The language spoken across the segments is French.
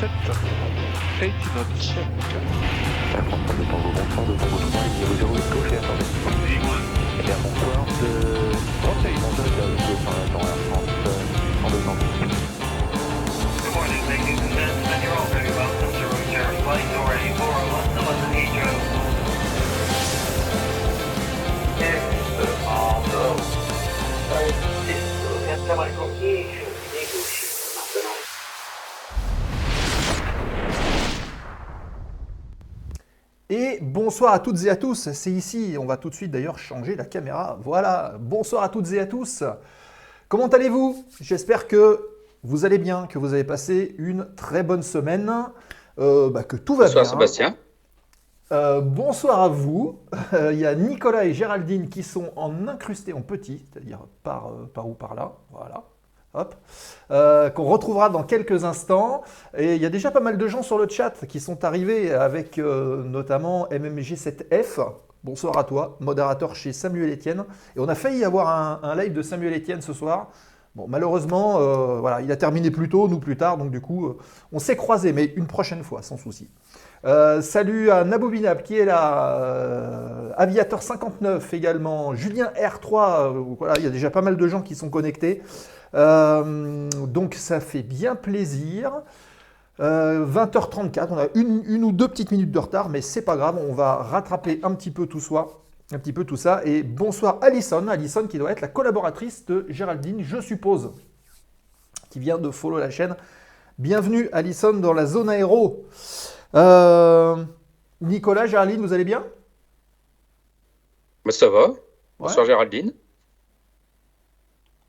takeoff. Press 7. 80 knots bonsoir à toutes et à tous, c'est ici, on va tout de suite d'ailleurs changer la caméra. Voilà, bonsoir à toutes et à tous. Comment allez-vous? J'espère que vous allez bien, que vous avez passé une très bonne semaine, euh, bah, que tout va Bonsoir bien. Sébastien. Euh, bonsoir à vous. Euh, Il y a Nicolas et Géraldine qui sont en incrustés en petit, c'est-à-dire par, par où par là. Voilà. Euh, qu'on retrouvera dans quelques instants. Et il y a déjà pas mal de gens sur le chat qui sont arrivés avec euh, notamment MMG7F. Bonsoir à toi, modérateur chez Samuel Etienne. Et on a failli avoir un, live de Samuel Etienne ce soir. Bon, malheureusement, euh, voilà, il a terminé plus tôt, nous plus tard, donc du coup, on s'est croisés, mais une prochaine fois, sans souci. Salut à Nabobinab qui est là, Aviator 59 également, Julien R3, euh, voilà, il y a déjà pas mal de gens qui sont connectés. Euh, donc ça fait bien plaisir. Euh, 20h34, on a une, une ou deux petites minutes de retard, mais c'est pas grave, on va rattraper un petit peu tout ça. Un petit peu tout ça. Et bonsoir Alison, Alison qui doit être la collaboratrice de Géraldine, je suppose, qui vient de follow la chaîne. Bienvenue Alison dans la zone aéro. Euh, Nicolas, Géraldine, vous allez bien? Bah, ça va. Bonsoir Géraldine.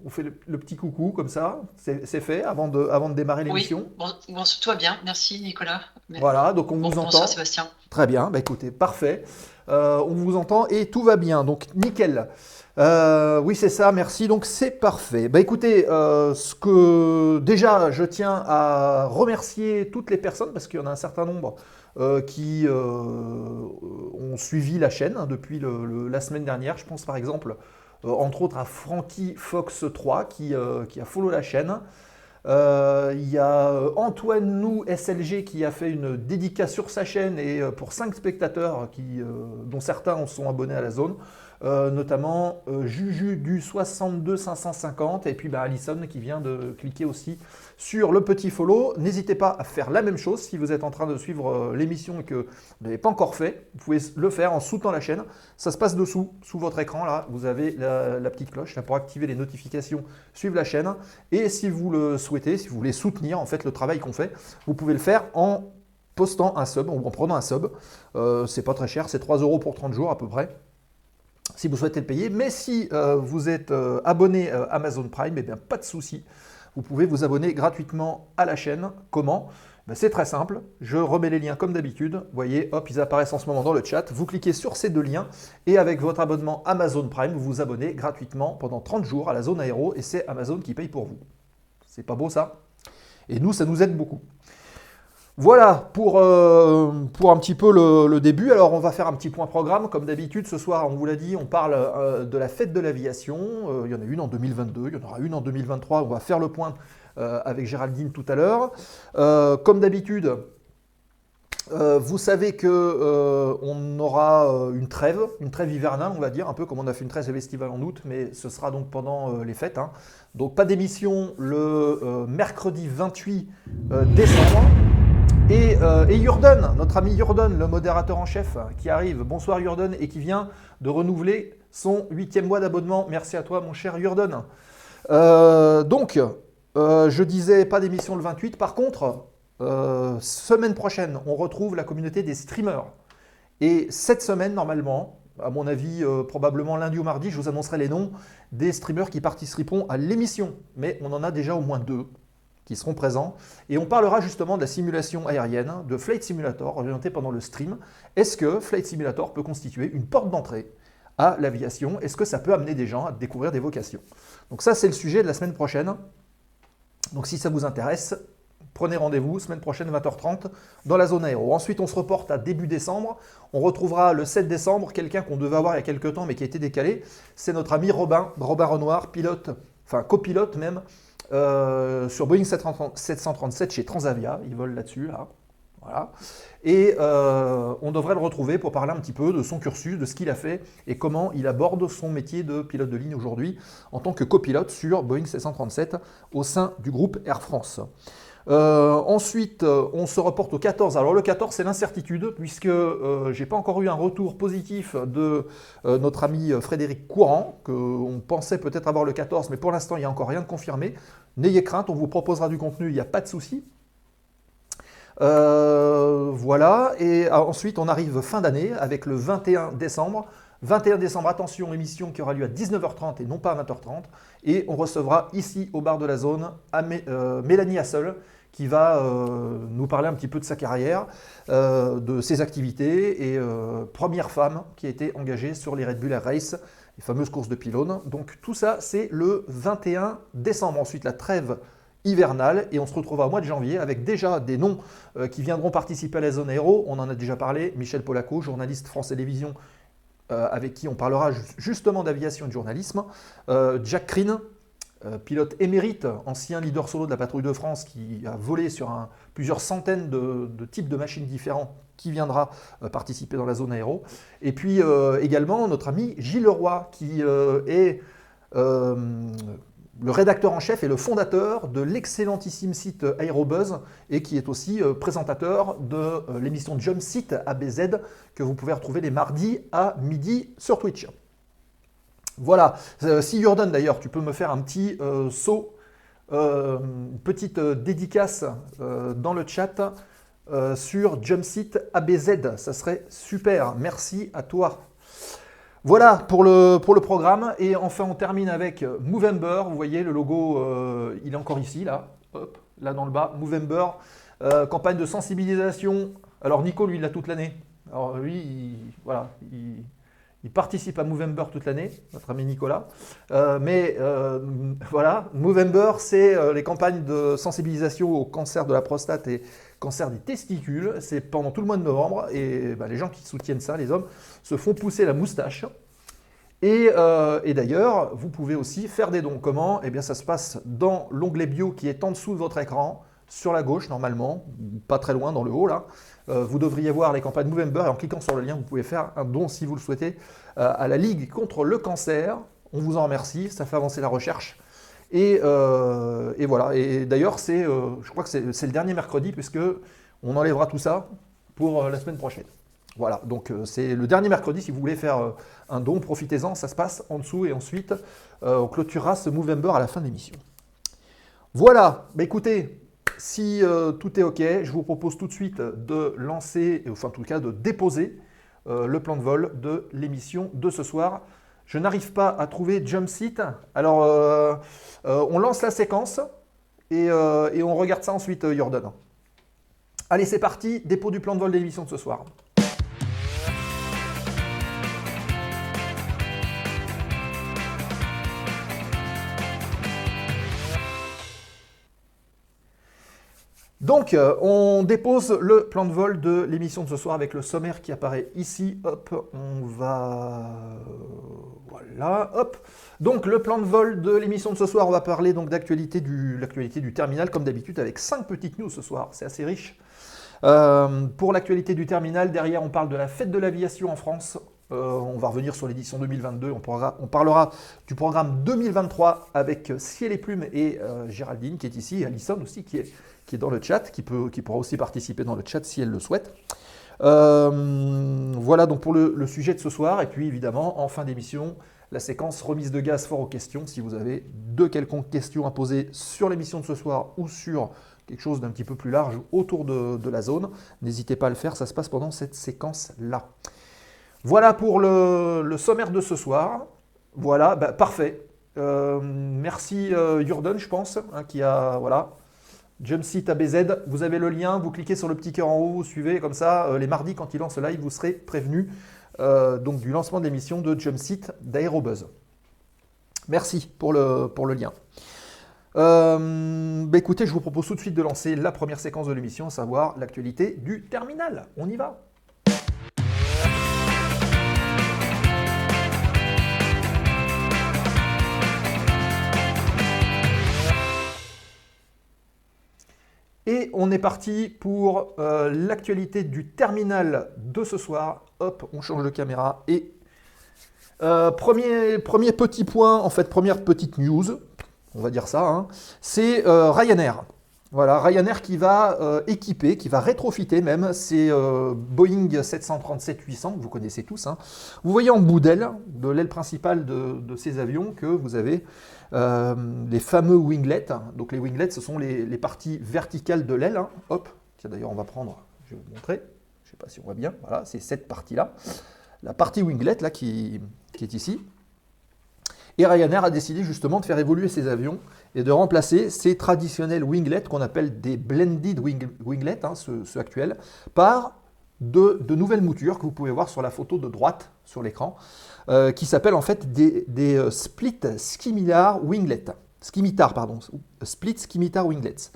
On fait le, le petit coucou comme ça, c'est fait avant de, avant de démarrer Oui, l'émission. bon, bon, toi bien, merci Nicolas. Voilà, donc on Bon, vous entend. bonsoir Sébastien. Très bien, bah écoutez, parfait. Euh, on vous entend et tout va bien, donc nickel. Euh, oui, c'est ça, merci. Donc c'est parfait. Bah écoutez, euh, ce que déjà je tiens à remercier toutes les personnes parce qu'il y en a un certain nombre euh, qui ont suivi la chaîne hein, depuis le- le- la semaine dernière. Je pense par exemple, entre autres, à Frankie Fox 3 qui, euh, qui a follow la chaîne. Euh, Il y a euh, Antoine Nou SLG qui a fait une dédicace sur sa chaîne et euh, pour 5 spectateurs qui, euh, dont certains sont abonnés à la zone, euh, notamment euh, Juju du 62 550 et puis bah, Alison qui vient de cliquer aussi sur le petit follow. N'hésitez pas à faire la même chose si vous êtes en train de suivre euh, l'émission et que vous n'avez pas encore fait. Vous pouvez le faire en soutenant la chaîne. Ça se passe dessous, sous votre écran là. Vous avez la, petite cloche là, pour activer les notifications, suivre la chaîne. Et si vous le souhaitez, si vous voulez soutenir en fait le travail qu'on fait, vous pouvez le faire en postant un sub ou en prenant un sub. Euh, c'est pas très cher, c'est 3 euros pour 30 jours à peu près. Si vous souhaitez le payer, mais si euh, vous êtes euh, abonné euh, Amazon Prime, eh bien pas de souci. Vous pouvez vous abonner gratuitement à la chaîne. Comment? Ben, C'est très simple. Je remets les liens comme d'habitude. Vous voyez, hop, ils apparaissent en ce moment dans le chat. Vous cliquez sur ces deux liens et avec votre abonnement Amazon Prime, vous vous abonnez gratuitement pendant 30 jours à la zone aéro et c'est Amazon qui paye pour vous. C'est pas beau ça? Et nous, ça nous aide beaucoup. Voilà pour, euh, pour un petit peu le, début. Alors on va faire un petit point programme. Comme d'habitude, ce soir, on vous l'a dit, on parle euh, de la fête de l'aviation. Euh, il y en a une en 2022, il y en aura une en 2023. On va faire le point avec Géraldine tout à l'heure. Comme d'habitude, vous savez que euh, on aura une trêve, une trêve hivernale, on va dire, un peu comme on a fait une trêve estivale en août, mais ce sera donc pendant les fêtes. hein. Donc pas d'émission le mercredi 28 euh, décembre. Et, euh, et Jurden, notre ami Jurden, le modérateur en chef, qui arrive. Bonsoir Jurden, et qui vient de renouveler son huitième mois d'abonnement. Merci à toi, mon cher Jurden. Euh, donc, euh, je disais pas d'émission le 28. Par contre, euh, semaine prochaine, on retrouve la communauté des streamers. Et cette semaine, normalement, à mon avis, probablement lundi ou mardi, je vous annoncerai les noms des streamers qui participeront à l'émission. Mais on en a déjà au moins deux qui seront présents. Et on parlera justement de la simulation aérienne, de Flight Simulator, orienté pendant le stream. Est-ce que Flight Simulator peut constituer une porte d'entrée à l'aviation? Est-ce que ça peut amener des gens à découvrir des vocations? Donc ça, c'est le sujet de la semaine prochaine. Donc si ça vous intéresse, prenez rendez-vous semaine prochaine 20h30 dans la zone aéro. Ensuite, on se reporte à début décembre. On retrouvera le 7 décembre quelqu'un qu'on devait avoir il y a quelques temps mais qui a été décalé. C'est notre ami Robin, Robin Renoir, pilote, enfin copilote même, euh, sur Boeing 737 chez Transavia. Ils volent là-dessus, là. Voilà. Et euh, on devrait le retrouver pour parler un petit peu de son cursus, de ce qu'il a fait et comment il aborde son métier de pilote de ligne aujourd'hui en tant que copilote sur Boeing 737 au sein du groupe Air France. Euh, ensuite, on se reporte au 14. Alors le 14, c'est l'incertitude, puisque euh, j'ai pas encore eu un retour positif de notre ami Frédéric Courant, qu'on pensait peut-être avoir le 14, mais pour l'instant, il n'y a encore rien de confirmé. N'ayez crainte, on vous proposera du contenu, il n'y a pas de souci. voilà, et ensuite on arrive fin d'année avec le 21 décembre. 21 décembre, attention, émission qui aura lieu à 19h30 et non pas à 20h30. Et on recevra ici au bar de la zone euh, Mélanie Hassel qui va euh, nous parler un petit peu de sa carrière, euh, de ses activités et première femme qui a été engagée sur les Red Bull Race, les fameuses courses de pylônes. Donc tout ça, c'est le 21 décembre. Ensuite, la trêve hivernale et on se retrouvera au mois de janvier avec déjà des noms qui viendront participer à la zone aéro. On en a déjà parlé. Michel Polaco, journaliste France Télévisions euh, avec qui on parlera justement d'aviation et de journalisme. Euh, Jack euh, pilote émérite, ancien leader solo de la patrouille de France, qui a volé sur plusieurs centaines de, types de machines différents, qui viendra participer dans la zone aéro. Et puis également notre ami Gilles Leroy, qui est le rédacteur en chef et le fondateur de l'excellentissime site Aerobuzz et qui est aussi euh, présentateur de euh, l'émission Jump Seat ABZ que vous pouvez retrouver les mardis à midi sur Twitch. Voilà, euh, si Jordan d'ailleurs, tu peux me faire un petit saut, petite dédicace dans le chat sur Jump Seat ABZ, ça serait super. Merci à toi. Voilà pour le, pour le programme. Et enfin, on termine avec Movember. Vous voyez, le logo, euh, il est encore ici, là. Hop, là dans le bas. Movember. Euh, campagne de sensibilisation. Alors, Nico, lui, il l'a toute l'année. Alors, lui, il, voilà, il, participe à Movember toute l'année, notre ami Nicolas. Euh, mais voilà, Movember, c'est les campagnes de sensibilisation au cancer de la prostate et cancer des testicules. C'est pendant tout le mois de novembre et bah, les gens qui soutiennent ça, les hommes, se font pousser la moustache. Euh, et, d'ailleurs, vous pouvez aussi faire des dons. Comment? Eh bien, ça se passe dans l'onglet bio qui est en dessous de votre écran, sur la gauche normalement, pas très loin dans le haut là. Euh, vous devriez voir les campagnes Movember et en cliquant sur le lien, vous pouvez faire un don si vous le souhaitez euh, à la Ligue contre le cancer. On vous en remercie, ça fait avancer la recherche. Euh, et, voilà. Et d'ailleurs, c'est, euh, je crois que c'est, le dernier mercredi, puisque on enlèvera tout ça pour euh, la semaine prochaine. Voilà, donc c'est le dernier mercredi. Si vous voulez faire un don, profitez-en. Ça se passe en dessous et ensuite on clôturera ce Movember à la fin de l'émission. Voilà, bah, écoutez, si tout est OK, je vous propose tout de suite de lancer, enfin en tout cas de déposer le plan de vol de l'émission de ce soir. Je n'arrive pas à trouver jump. Alors, euh, euh, on lance la séquence euh, et, on regarde ça ensuite, Jordan. Allez, c'est parti. Dépôt du plan de vol de l'émission de ce soir. Donc, on dépose le plan de vol de l'émission de ce soir avec le sommaire qui apparaît ici. Hop, on va voilà, hop. Donc le plan de vol de l'émission de ce soir, on va parler donc d'actualité du, terminal, comme d'habitude, avec cinq petites news ce soir. C'est assez riche. Euh, pour l'actualité du terminal, derrière, on parle de la fête de l'aviation en France. Euh, on va revenir sur l'édition 2022. On, parlera du programme 2023 avec Ciel et Plume et euh, Géraldine qui est ici, Alison aussi qui est, dans le chat, qui, qui pourra aussi participer dans le chat si elle le souhaite. Voilà donc pour le, sujet de ce soir. Et puis évidemment, en fin d'émission, la séquence remise de gaz fort aux questions. Si vous avez de quelconques questions à poser sur l'émission de ce soir ou sur quelque chose d'un petit peu plus large autour de, la zone, n'hésitez pas à le faire, ça se passe pendant cette séquence-là. Voilà pour le, sommaire de ce soir. Voilà, bah, parfait. Euh, merci euh, Jordan, je pense, hein, qui a Jumpseat ABZ. Vous avez le lien, vous cliquez sur le petit cœur en haut, vous suivez comme ça. Euh, les mardis, quand il lance live, vous serez prévenu. Euh, donc du lancement de l'émission de Jumpseat d'Aerobuzz. Merci pour le, pour le lien. Euh, bah écoutez, je vous propose tout de suite de lancer la première séquence de l'émission, à savoir l'actualité du terminal. On y va on est parti pour euh, l'actualité du terminal de ce soir. Hop, on change de caméra et euh, premier, petit point, en fait, première petite news, on va dire ça, hein, c'est euh, Ryanair. Voilà, Ryanair qui va euh, équiper, qui va rétrofiter même ces euh, Boeing 737-800 que vous connaissez tous. hein. Vous voyez en bout d'aile, de l'aile principale de, ces avions, que vous avez euh, les fameux winglets. Donc les winglets, ce sont les, parties verticales de l'aile. hein. Hop, d'ailleurs on va prendre, je vais vous montrer. Je ne sais pas si on voit bien. Voilà, c'est cette partie-là. La partie winglet qui, qui est ici. Et Ryanair a décidé justement de faire évoluer ses avions et de remplacer ces traditionnels winglets qu'on appelle des blended wing- winglets, hein, ceux, actuels, par de, nouvelles moutures que vous pouvez voir sur la photo de droite sur l'écran, euh, qui s'appellent en fait des, euh, split skimitar winglets. Skimitar, pardon, split skimitar winglets.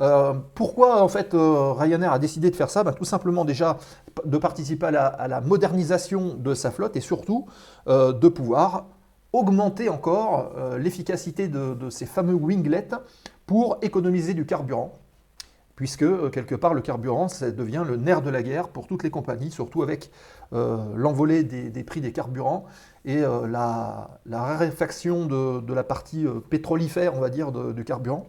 Euh, pourquoi en fait Ryanair a décidé de faire ça? Ben, Tout simplement déjà de participer à la, modernisation de sa flotte et surtout de pouvoir augmenter encore euh, l'efficacité de, ces fameux winglets pour économiser du carburant, puisque euh, quelque part le carburant ça devient le nerf de la guerre pour toutes les compagnies, surtout avec euh, l'envolée des, prix des carburants et la, raréfaction de, la partie pétrolifère, on va dire, du carburant.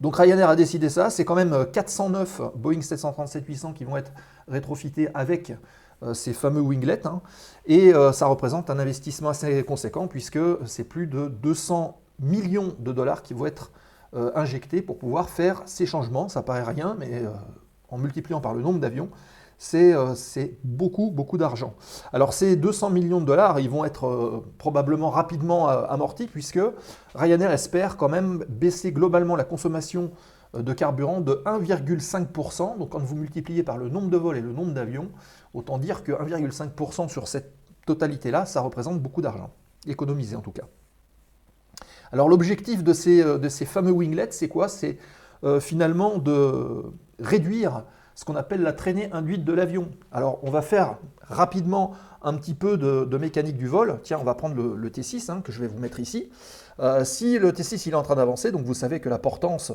Donc Ryanair a décidé ça, c'est quand même euh, 409 Boeing 737-800 qui vont être rétrofités avec ces fameux winglets, hein. et euh, ça représente un investissement assez conséquent puisque c'est plus de 200 millions de dollars qui vont être euh, injectés pour pouvoir faire ces changements. Ça paraît rien, mais euh, en multipliant par le nombre d'avions, c'est euh, beaucoup, beaucoup d'argent. Alors ces 200 millions de dollars, ils vont être euh, probablement rapidement euh, amortis puisque Ryanair espère quand même baisser globalement la consommation euh, de carburant de 1,5%. Donc quand vous multipliez par le nombre de vols et le nombre d'avions, autant dire que 1,5% sur cette totalité-là, ça représente beaucoup d'argent, économisé en tout cas. Alors l'objectif de ces, euh, fameux winglets, c'est quoi? C'est euh, finalement de réduire ce qu'on appelle la traînée induite de l'avion. Alors on va faire rapidement un petit peu de, mécanique du vol. Tiens, on va prendre le, le T6 hein, que je vais vous mettre ici. Euh, si le T6 il est en train d'avancer, donc vous savez que la portance,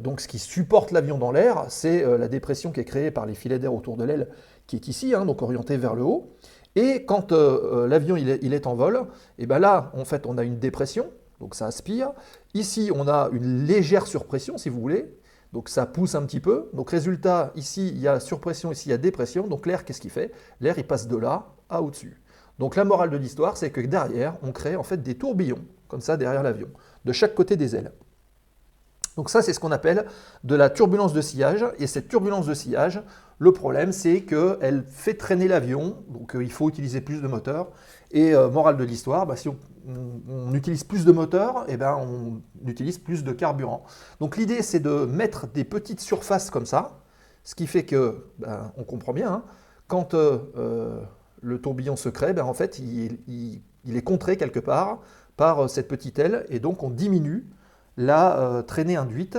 donc ce qui supporte l'avion dans l'air, c'est la dépression qui est créée par les filets d'air autour de l'aile qui est ici, hein, donc orientée vers le haut. Et quand euh, euh, l'avion il est, en vol, et ben là en fait on a une dépression, donc ça aspire. Ici on a une légère surpression si vous voulez, donc ça pousse un petit peu. Donc résultat, ici il y a surpression, ici il y a dépression. Donc l'air, qu'est-ce qu'il fait? L'air il passe de là à au-dessus. Donc la morale de l'histoire, c'est que derrière, on crée en fait des tourbillons, comme ça derrière l'avion, de chaque côté des ailes. Donc ça, c'est ce qu'on appelle de la turbulence de sillage. Et cette turbulence de sillage, le problème, c'est qu'elle fait traîner l'avion. Donc euh, il faut utiliser plus de moteurs. Et euh, morale de l'histoire, bah, si on, utilise plus de moteurs, eh ben, on utilise plus de carburant. Donc l'idée, c'est de mettre des petites surfaces comme ça, ce qui fait que, ben, on comprend bien, hein, quand euh, le tourbillon se crée, ben, en fait, il, est contré quelque part par cette petite aile, et donc on diminue la euh, traînée induite.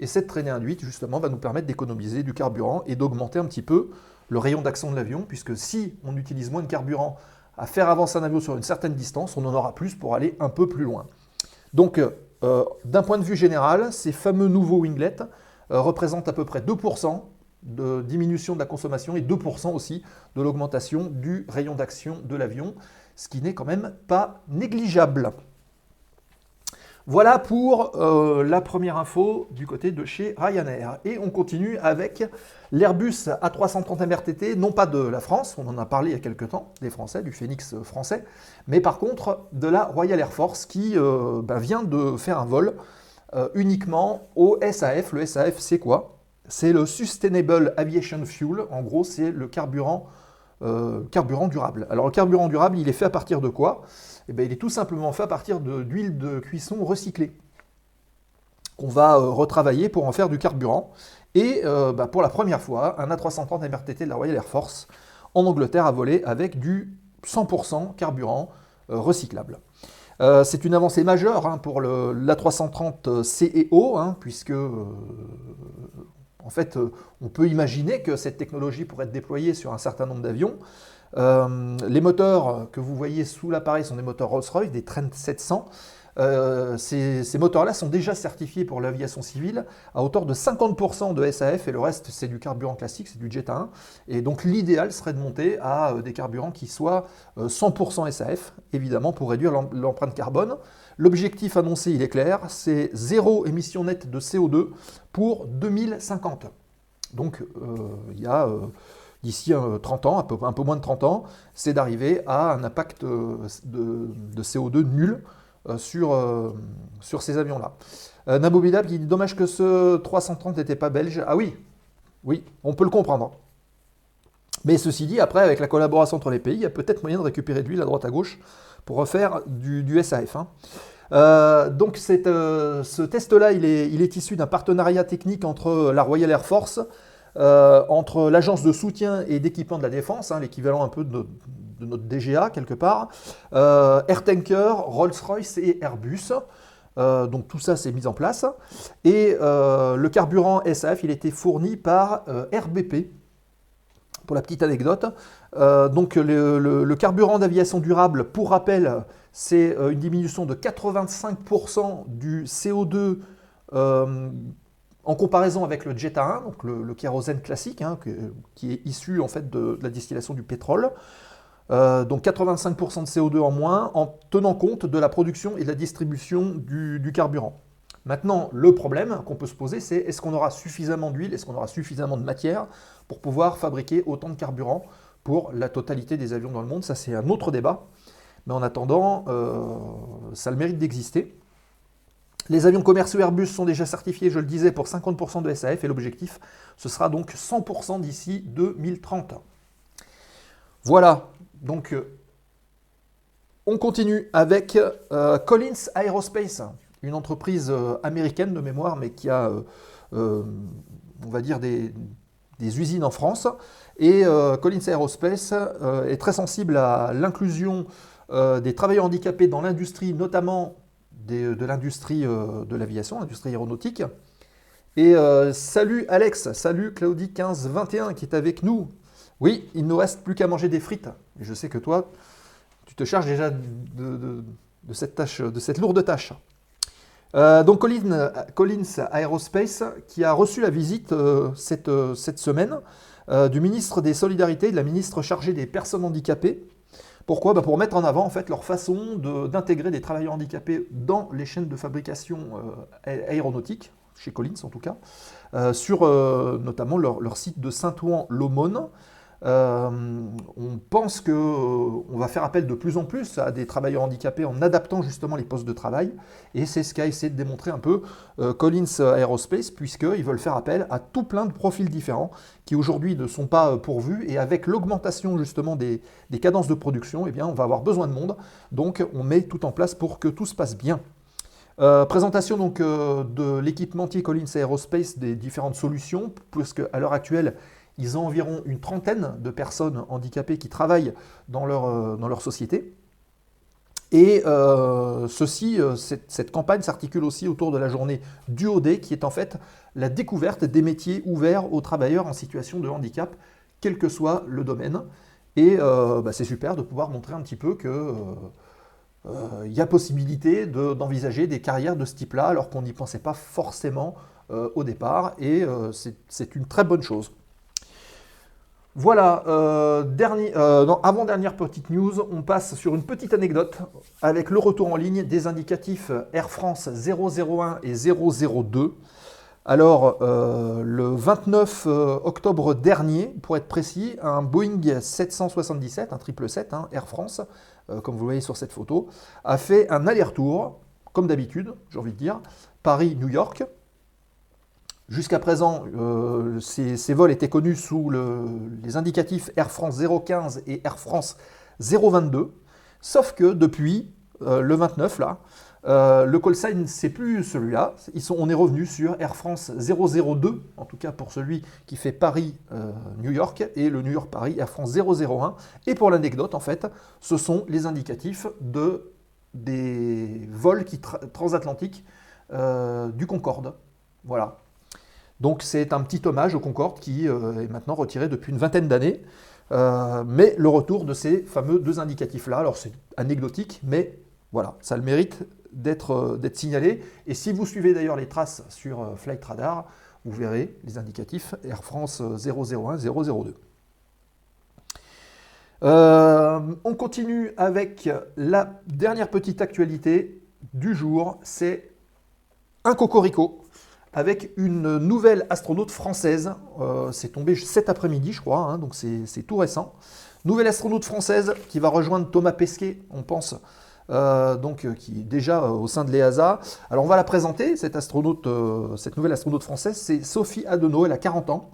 Et cette traînée induite, justement, va nous permettre d'économiser du carburant et d'augmenter un petit peu le rayon d'action de l'avion, puisque si on utilise moins de carburant à faire avancer un avion sur une certaine distance, on en aura plus pour aller un peu plus loin. Donc, euh, d'un point de vue général, ces fameux nouveaux winglets euh, représentent à peu près 2% de diminution de la consommation et 2% aussi de l'augmentation du rayon d'action de l'avion, ce qui n'est quand même pas négligeable. Voilà pour euh, la première info du côté de chez Ryanair. Et on continue avec l'Airbus A330 MRTT, non pas de la France, on en a parlé il y a quelques temps, des Français, du Phoenix français, mais par contre de la Royal Air Force qui euh, ben, vient de faire un vol euh, uniquement au SAF. Le SAF, c'est quoi? C'est le Sustainable Aviation Fuel. En gros, c'est le carburant, carburant durable. Alors, le carburant durable, il est fait à partir de quoi? Eh bien, Il est tout simplement fait à partir d'huile de cuisson recyclée qu'on va euh, retravailler pour en faire du carburant. Et euh, bah, pour la première fois, un A330 MRTT de la Royal Air Force en Angleterre a volé avec du 100% carburant euh, recyclable. C'est une avancée majeure hein, pour le- l'A330 CEO, hein, puisque en fait, on peut imaginer que cette technologie pourrait être déployée sur un certain nombre d'avions. Euh, les moteurs que vous voyez sous l'appareil sont des moteurs Rolls-Royce, des Trent 700. Euh, ces, moteurs-là sont déjà certifiés pour l'aviation civile à hauteur de 50% de SAF et le reste c'est du carburant classique, c'est du Jet A1. Et donc l'idéal serait de monter à euh, des carburants qui soient euh, 100% SAF, évidemment pour réduire l'em- l'empreinte carbone. L'objectif annoncé, il est clair, c'est zéro émission nette de CO2 pour 2050. Donc il y a d'ici euh, 30 ans, un peu, moins de 30 ans, c'est d'arriver à un impact euh, de, de CO2 nul euh, sur, euh, ces avions-là. Euh, Nabo Bidab qui dit dommage que ce 330 n'était pas belge. Ah oui, oui, on peut le comprendre. Mais ceci dit, après, avec la collaboration entre les pays, il y a peut-être moyen de récupérer de l'huile à droite à gauche pour refaire du, du SAF. hein. Euh, donc euh, ce test-là, il est, il est issu d'un partenariat technique entre la Royal Air Force, euh, entre l'agence de soutien et d'équipement de la défense, hein, l'équivalent un peu de notre, DGA quelque part, euh, Air Tanker, Rolls-Royce et Airbus. Euh, donc tout ça c'est mis en place. Et euh, le carburant SAF, il était fourni par RBP. Pour la petite anecdote, donc le, carburant d'aviation durable, pour rappel, c'est une diminution de 85% du CO2 euh, en comparaison avec le Jet A1, donc le, kérosène classique, hein, qui est issu en fait de, la distillation du pétrole. Euh, donc 85% de CO2 en moins en tenant compte de la production et de la distribution du, du carburant. Maintenant, le problème qu'on peut se poser, c'est est-ce qu'on aura suffisamment d'huile, est-ce qu'on aura suffisamment de matière pour pouvoir fabriquer autant de carburant pour la totalité des avions dans le monde? Ça, c'est un autre débat. Mais en attendant, euh, ça a le mérite d'exister. Les avions commerciaux Airbus sont déjà certifiés, je le disais, pour 50% de SAF et l'objectif, ce sera donc 100% d'ici 2030. Voilà, donc euh, on continue avec euh, Collins Aerospace, une entreprise euh, américaine de mémoire, mais qui a, on va dire, des, usines en France. Et Collins Aerospace est très sensible à l'inclusion des travailleurs handicapés dans l'industrie, notamment des- de l'industrie euh, de l'aviation, l'industrie aéronautique. Et euh, salut Alex, salut Claudie1521 qui est avec nous. Oui, il ne nous reste plus qu'à manger des frites. Je sais que toi, tu te charges déjà de, cette, tâche, de cette lourde tâche. Euh, donc Collins, Aerospace qui a reçu la visite euh, cette, euh, semaine euh, du ministre des Solidarités, de la ministre chargée des personnes handicapées. Pourquoi? Bah, Pour mettre en avant en fait leur façon d'intégrer des travailleurs handicapés dans les chaînes de fabrication euh, aéronautique, chez Collins en tout cas, euh, sur euh, notamment leur, leur site de Saint-Ouen-l'Aumône. Euh, on pense que euh, va faire appel de plus en plus à des travailleurs handicapés en adaptant justement les postes de travail, et c'est ce qu'a essayé de démontrer un peu euh, Collins Aerospace, puisqu'ils veulent faire appel à tout plein de profils différents qui aujourd'hui ne sont pas pourvus, et avec l'augmentation justement des, des cadences de production, eh bien, on va avoir besoin de monde, donc on met tout en place pour que tout se passe bien. Présentation donc euh, de l'équipementier Collins Aerospace des différentes solutions, puisque à l'heure actuelle, ils ont environ une trentaine de personnes handicapées qui travaillent dans leur, euh, dans leur société. Et euh, ceci, euh, cette, campagne s'articule aussi autour de la journée du OD, qui est en fait la découverte des métiers ouverts aux travailleurs en situation de handicap, quel que soit le domaine. Et bah, c'est super de pouvoir montrer un petit peu que il y a possibilité de- d'envisager des carrières de ce type-là, alors qu'on n'y pensait pas forcément au départ, et c'est une très bonne chose. Voilà, euh, euh, non, avant-dernière petite news, on passe sur une petite anecdote avec le retour en ligne des indicatifs Air France 001 et 002. Alors, euh, le 29 euh, octobre dernier, pour être précis, un Boeing 777, un 777, hein, Air France, comme vous le voyez sur cette photo, a fait un aller-retour, comme d'habitude, j'ai envie de dire, Paris-New York. Jusqu'à présent, euh, ces, vols étaient connus sous le- les indicatifs Air France 015 et Air France 022, sauf que depuis euh, le 29, là, euh, le call sign, c'est plus celui-là. On est revenu sur Air France 002, en tout cas pour celui qui fait Paris-New York, et le New York-Paris Air France 001. Et pour l'anecdote, en fait, ce sont les indicatifs de, des vols qui tra- transatlantiques du Concorde. Voilà. Donc c'est un petit hommage au Concorde qui euh, est maintenant retiré depuis une vingtaine d'années. Euh, mais le retour de ces fameux deux indicatifs-là, alors c'est anecdotique, mais voilà, ça le mérite d'être d'être signalé. Et si vous suivez d'ailleurs les traces sur Flight Radar, vous verrez les indicatifs Air France 001, 002. on continue avec la dernière petite actualité du jour, c'est un cocorico avec une nouvelle astronaute française. Euh, c'est tombé cet après-midi, je crois, hein, donc c'est tout récent. Nouvelle astronaute française qui va rejoindre Thomas Pesquet, on pense, euh, donc euh, qui est déjà au sein de l'EASA. Alors on va la présenter, cette nouvelle astronaute française, c'est Sophie Adenau, elle a 40 ans.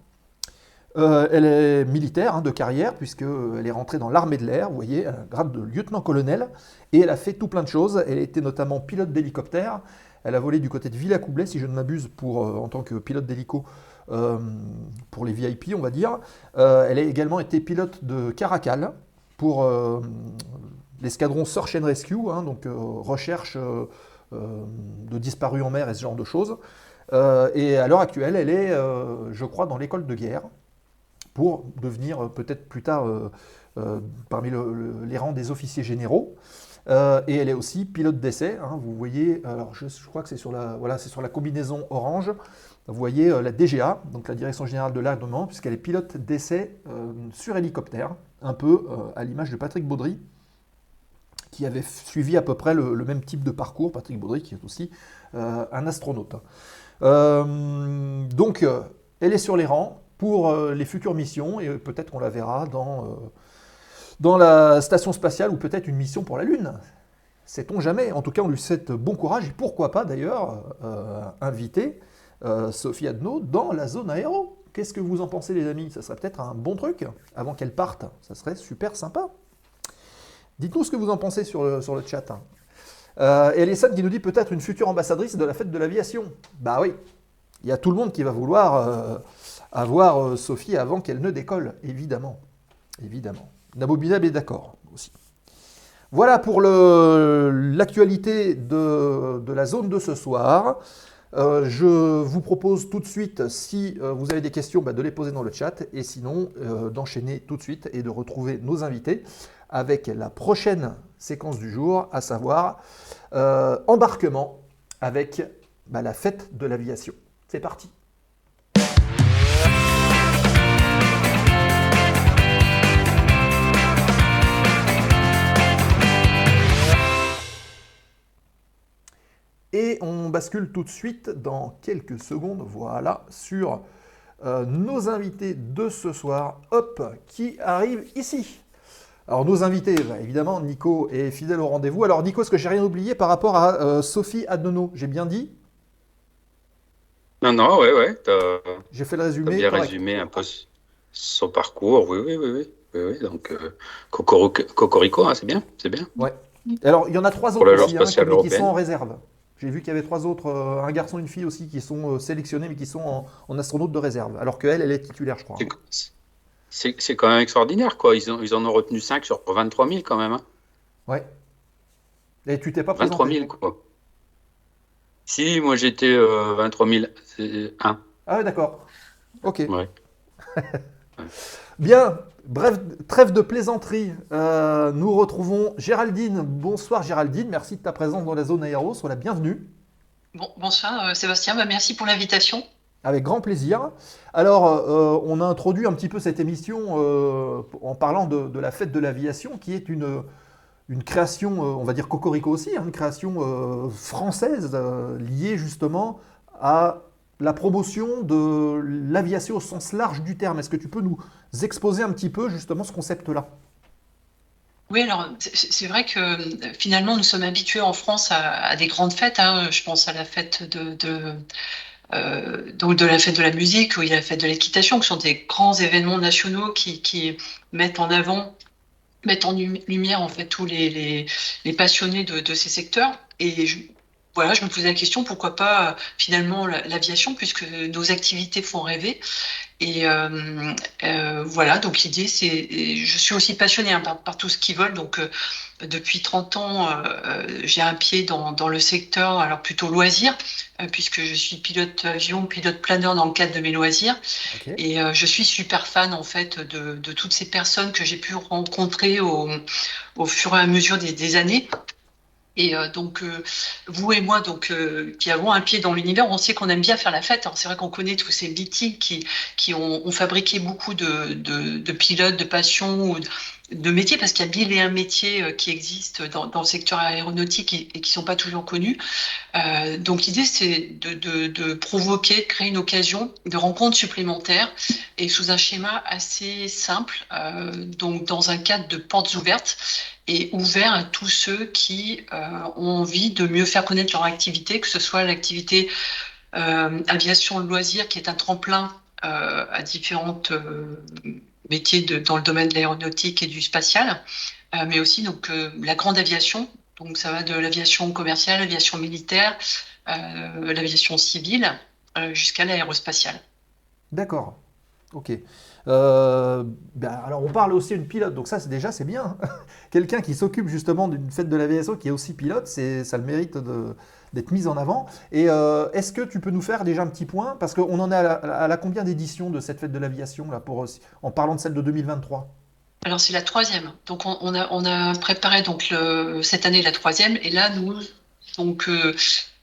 elle est militaire hein, de carrière, puisqu'elle est rentrée dans l'armée de l'air, vous voyez, un grade de lieutenant-colonel, et elle a fait tout plein de choses. Elle était notamment pilote d'hélicoptère, elle a volé du côté de Villacoublay, si je ne m'abuse, pour, euh, en tant que pilote d'hélico euh, pour les VIP, on va dire. Euh, elle a également été pilote de Caracal pour l'escadron Search and Rescue, hein, donc recherche de disparus en mer et ce genre de choses. et à l'heure actuelle, elle est, je crois, dans l'école de guerre pour devenir peut-être plus tard parmi les rangs des officiers généraux. Euh, et elle est aussi pilote d'essai. Hein, vous voyez, alors je, crois que c'est sur, la, voilà, sur la combinaison orange. Vous voyez euh, la DGA, donc la Direction Générale de l'Armement, puisqu'elle est pilote d'essai euh, sur hélicoptère, un peu à l'image de Patrick Baudry, qui avait suivi à peu près le, même type de parcours. Patrick Baudry, qui est aussi un astronaute. donc, elle est sur les rangs pour les futures missions, et peut-être qu'on la verra dans dans la station spatiale ou peut-être une mission pour la Lune. Sait-on jamais En tout cas, on lui souhaite bon courage et pourquoi pas d'ailleurs euh, inviter euh, Sophie Adno dans la zone aéro. Qu'est-ce que vous en pensez, les amis? Ça serait peut-être un bon truc avant qu'elle parte. Ça serait super sympa. Dites-nous ce que vous en pensez sur le, chat. Euh, qui nous dit peut-être une future ambassadrice de la fête de l'aviation. Bah oui, il y a tout le monde qui va vouloir euh, avoir Sophie avant qu'elle ne décolle, évidemment. Évidemment. Nabobinab est d'accord aussi. Voilà pour l'actualité de, la zone de ce soir. Euh, je vous propose tout de suite, si euh, vous avez des questions, bah, de les poser dans le chat et sinon euh, d'enchaîner tout de suite et de retrouver nos invités avec la prochaine séquence du jour, à savoir embarquement avec bah, la fête de l'aviation. C'est parti Et on bascule tout de suite dans quelques secondes, voilà, sur euh, nos invités de ce soir, hop, qui arrivent ici. Alors nos invités, bah, évidemment, Nico est fidèle au rendez-vous. Alors Nico, est-ce que j'ai rien oublié par rapport à euh, Sophie Adnono? J'ai bien dit? Non, non, ouais, ouais. J'ai fait le résumé. bien résumé un peu son parcours, oui, oui, oui. oui. donc, euh, Cocorico, hein, c'est bien, c'est bien. Ouais. Alors, il y en a trois autres aussi, hein, qui sont en réserve. J'ai vu qu'il y avait trois autres, euh, un garçon et une fille aussi, qui sont euh, sélectionnés, mais qui sont en, en astronaute de réserve. Alors qu'elle, elle est titulaire, je crois. C'est quand même extraordinaire, quoi. Ils, ont, ils en ont retenu 5 sur 23 000 quand même. Hein. Ouais. Et tu t'es pas présenté 23 000, quoi. Si, moi j'étais 23 000. 1. Ah, d'accord. Ok. Ouais. Bien, bref, trêve de plaisanterie. Euh, nous retrouvons Géraldine. Bonsoir Géraldine, merci de ta présence dans la zone aéro, sois la bienvenue. Bon, bonsoir euh, Sébastien, bah, merci pour l'invitation. Avec grand plaisir. Alors, euh, on a introduit un petit peu cette émission en parlant de, la fête de l'aviation, qui est une, une création, on va dire cocorico aussi, hein, une création française liée justement à la promotion de l'aviation au sens large du terme. Est-ce que tu peux nous exposer un petit peu justement ce concept-là? Oui, alors c'est vrai que finalement nous sommes habitués en France à, des grandes fêtes. Hein. Je pense à la fête de, euh, donc de la fête de la musique ou la fête de l'équitation, qui sont des grands événements nationaux qui, mettent en avant, mettent en lumière en fait tous les, passionnés de, ces secteurs. Et voilà, je me posais la question, pourquoi pas euh, finalement l'aviation, puisque nos activités font rêver. Et euh, euh, voilà, donc l'idée, c'est, je suis aussi passionnée hein, par, tout ce qui vole, donc depuis 30 ans, j'ai un pied dans, dans, le secteur, alors plutôt loisir, puisque je suis pilote avion, pilote planeur dans le cadre de mes loisirs. Et je suis super fan en fait de, de toutes ces personnes que j'ai pu rencontrer au, au, fur et à mesure des, des années. Et euh, donc, euh, vous et moi, donc, euh, qui avons un pied dans l'univers, on sait qu'on aime bien faire la fête. C'est vrai qu'on connaît tous ces mythiques qui, qui ont, fabriqué beaucoup de, de, pilotes, de passions de métiers, parce qu'il y a mille et un métiers qui existent dans, le secteur aéronautique et, qui sont pas toujours connus. Euh, donc, l'idée, c'est de, provoquer, de créer une occasion de rencontres supplémentaires et sous un schéma assez simple, euh, donc dans un cadre de portes ouvertes et ouvert à tous ceux qui euh, ont envie de mieux faire connaître leur activité, que ce soit l'activité euh, aviation loisir qui est un tremplin euh, à différentes euh, métiers de, dans le domaine de l'aéronautique et du spatial, euh, mais aussi donc euh, la grande aviation. Donc ça va de l'aviation commerciale, l'aviation militaire, euh, l'aviation civile, jusqu'à l'aérospatiale. D'accord. Ok. Ben, alors on parle aussi d'une pilote, donc ça c'est déjà c'est bien. Quelqu'un qui s'occupe justement d'une fête de l'aviation qui est aussi pilote, ça le mérite de- d'être mis en avant. Et euh, est-ce que tu peux nous faire déjà un petit point? Parce qu'on en est à la, à la combien d'éditions de cette fête de l'aviation là pour en parlant de celle de 2023 Alors c'est la troisième. Donc on, on a, on a préparé donc le, cette année la troisième et là nous donc euh,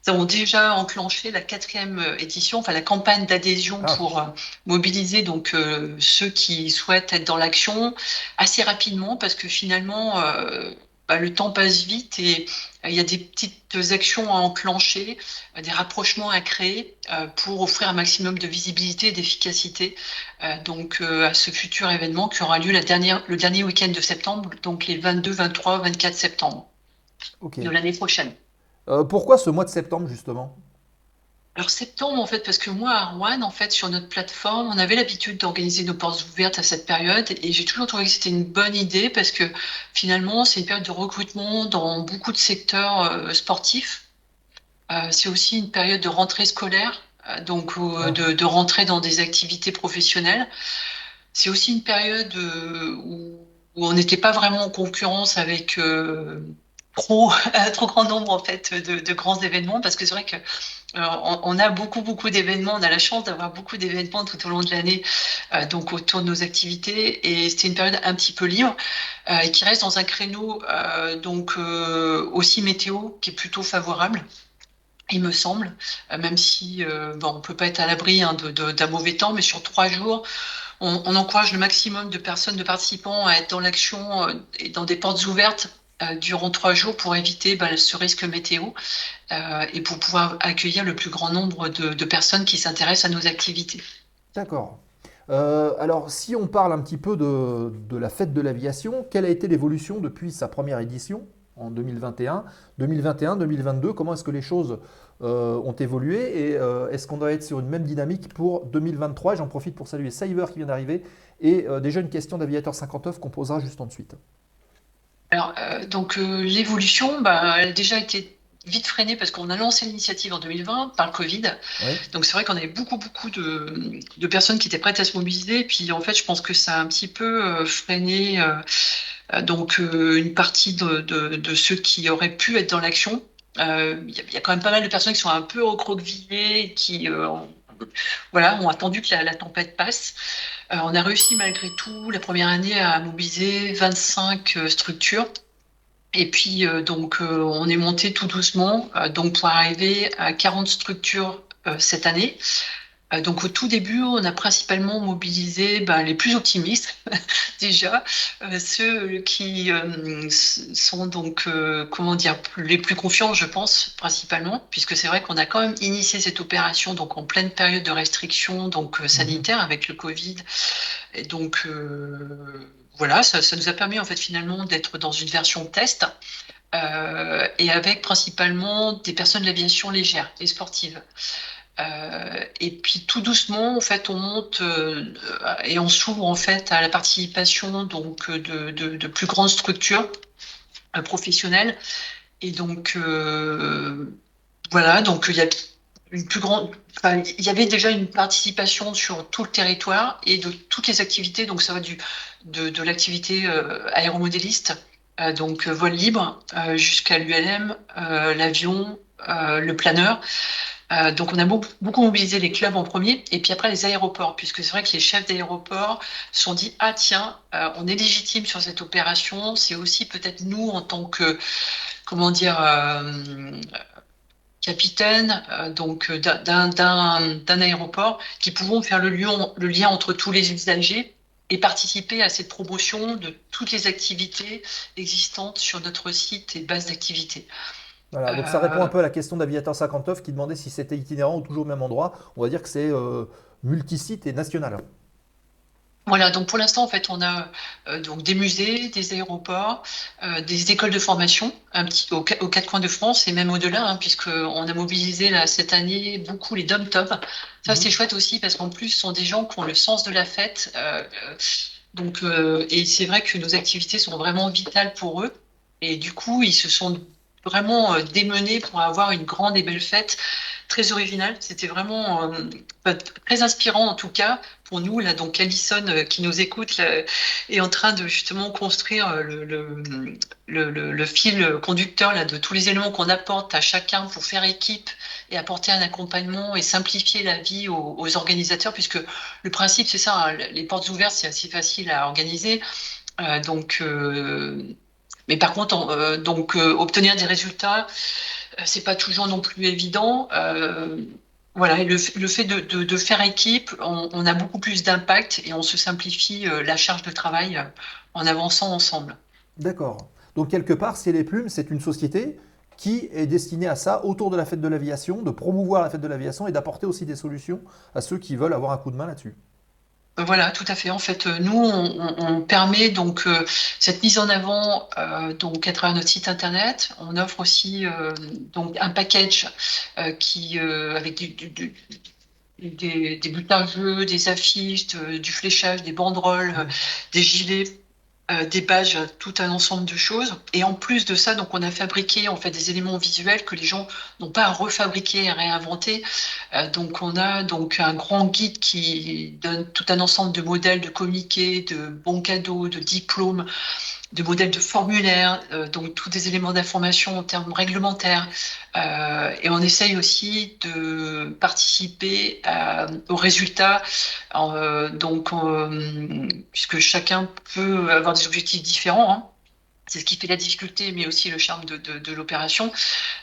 nous avons déjà enclenché la quatrième euh, édition, enfin la campagne d'adhésion Ah. pour euh, mobiliser donc euh, ceux qui souhaitent être dans l'action assez rapidement parce que finalement euh, bah, le temps passe vite et euh, il y a des petites actions à enclencher, euh, des rapprochements à créer euh, pour offrir un maximum de visibilité et d'efficacité donc à ce futur événement qui aura lieu la dernière, le dernier week-end de septembre, donc les 22, 23, 24 septembre de l'année prochaine. Euh, pourquoi ce mois de septembre justement? Alors septembre en fait parce que moi à Rouen en fait sur notre plateforme on avait l'habitude d'organiser nos portes ouvertes à cette période et j'ai toujours trouvé que c'était une bonne idée parce que finalement c'est une période de recrutement dans beaucoup de secteurs euh, sportifs. Euh, c'est aussi une période de rentrée scolaire euh, donc de, de rentrée dans des activités professionnelles. C'est aussi une période où, où on n'était pas vraiment en concurrence avec trop trop grand nombre en fait de, de grands événements parce que c'est vrai que on, a beaucoup beaucoup d'événements, on a la chance d'avoir beaucoup d'événements tout au long de l'année euh, donc autour de nos activités et c'était une période un petit peu libre euh, et qui reste dans un créneau euh, donc aussi météo qui est plutôt favorable. Il me semble, même si bon, on peut pas être à l'abri hein, d'un mauvais temps, mais sur trois jours, on, on encourage le maximum de personnes, de participants à être dans l'action et dans des portes ouvertes durant trois jours pour éviter bah, ce risque météo euh, et pour pouvoir accueillir le plus grand nombre de, personnes qui s'intéressent à nos activités. D'accord. Euh, alors, si on parle un petit peu de, la fête de l'aviation, quelle a été l'évolution depuis sa première édition en 2021 2021, 2022, comment est-ce que les choses euh, ont évolué? Et euh, est-ce qu'on doit être sur une même dynamique pour 2023 J'en profite pour saluer Cyber qui vient d'arriver et euh, déjà une question d'aviateur 59 qu'on posera juste ensuite. Alors, euh, donc euh, l'évolution, bah, elle a déjà été vite freinée parce qu'on a lancé l'initiative en 2020 par le Covid. Ouais. Donc c'est vrai qu'on avait beaucoup beaucoup de, de personnes qui étaient prêtes à se mobiliser. Et puis en fait, je pense que ça a un petit peu euh, freiné donc une partie de, de, de ceux qui auraient pu être dans l'action. Il y, a- il y a quand même pas mal de personnes qui sont un peu recroquevillées, qui ont- voilà, ont attendu que la, la tempête passe. Euh, on a réussi malgré tout la première année à mobiliser 25 euh, structures. Et puis euh, donc on est monté tout doucement, donc pour arriver à 40 structures cette année. Euh, donc au tout début, on a principalement mobilisé ben, les plus optimistes déjà, euh, ceux qui euh, sont donc euh, comment dire les plus confiants, je pense principalement, puisque c'est vrai qu'on a quand même initié cette opération donc en pleine période de restriction donc sanitaire avec le Covid. Et donc voilà, ça, ça nous a permis en fait finalement d'être dans une version test euh, et avec principalement des personnes de l'aviation légère et sportive. Euh, et puis tout doucement, en fait, on monte euh, et on s'ouvre en fait à la participation donc de, de, de plus grandes structures euh, professionnelles. Et donc euh, voilà, donc il y a une plus grande, il y avait déjà une participation sur tout le territoire et de toutes les activités. Donc ça va du de, de l'activité euh, aéromodéliste, euh, donc euh, vol libre, euh, jusqu'à l'ULM, euh, l'avion, euh, le planeur. Euh, donc on a beaucoup, mobilisé les clubs en premier et puis après les aéroports, puisque c'est vrai que les chefs d'aéroports se sont dit ah tiens, euh, on est légitime sur cette opération, c'est aussi peut-être nous en tant que comment dire, euh, capitaines euh, donc d'un- aéroport qui pourront faire le lien, le lien entre tous les usagers et participer à cette promotion de toutes les activités existantes sur notre site et base d'activités. Voilà, donc ça répond un peu à la question d'Aviateur 59 qui demandait si c'était itinérant ou toujours au même endroit. On va dire que c'est euh, multisite et national. Voilà, donc pour l'instant, en fait, on a euh, donc des musées, des aéroports, euh, des écoles de formation un petit, aux, aux quatre coins de France et même au-delà, hein, puisqu'on a mobilisé là, cette année beaucoup les dom-tom. Ça, Mhm. c'est chouette aussi parce qu'en plus, ce sont des gens qui ont le sens de la fête. euh, donc, et c'est vrai que nos activités sont vraiment vitales pour eux. Et du coup, ils se sont vraiment euh, démenés pour avoir une grande et belle fête très originale. C'était vraiment euh, bah, très inspirant en tout cas pour nous. Là, donc Alison euh, qui nous écoute là, est en train de justement construire euh, le, le, le, le- fil conducteur là, de tous les éléments qu'on apporte à chacun pour faire équipe et apporter un accompagnement et simplifier la vie aux, aux organisateurs, puisque le principe c'est ça, hein, les portes ouvertes c'est assez facile à organiser. Euh, donc, euh, mais par contre, on- euh, donc euh, obtenir des résultats, euh, c'est pas toujours non plus évident. Voilà, le, le fait de, de- faire équipe, on, on a beaucoup plus d'impact et on se simplifie la charge de travail en avançant ensemble. D'accord. Donc quelque part, c'est les plumes, c'est une société qui est destinée à ça, autour de la fête de l'aviation, de promouvoir la fête de l'aviation et d'apporter aussi des solutions à ceux qui veulent avoir un coup de main là-dessus. Voilà, tout à fait. En fait, euh, nous, on, permet donc euh, cette mise en avant euh, donc à travers notre site internet. On offre aussi euh, donc un package euh, qui euh, avec du, du- du- des, des bulletins de jeu, des affiches, de- du fléchage, des banderoles, euh, des gilets, euh, des badges, tout un ensemble de choses. Et en plus de ça, on a fabriqué en fait des éléments visuels que les gens n'ont pas à refabriquer et réinventer. Euh, donc on a donc un grand guide qui donne tout un ensemble de modèles de communiqués, de bons cadeaux, de diplômes, de modèles de formulaires, euh, donc tous des éléments d'information en termes réglementaires. Euh, et on essaye aussi de participer à- aux résultats, euh, donc euh, puisque chacun peut avoir des objectifs différents. hein. C'est ce qui fait la difficulté, mais aussi le charme de, de- de l'opération.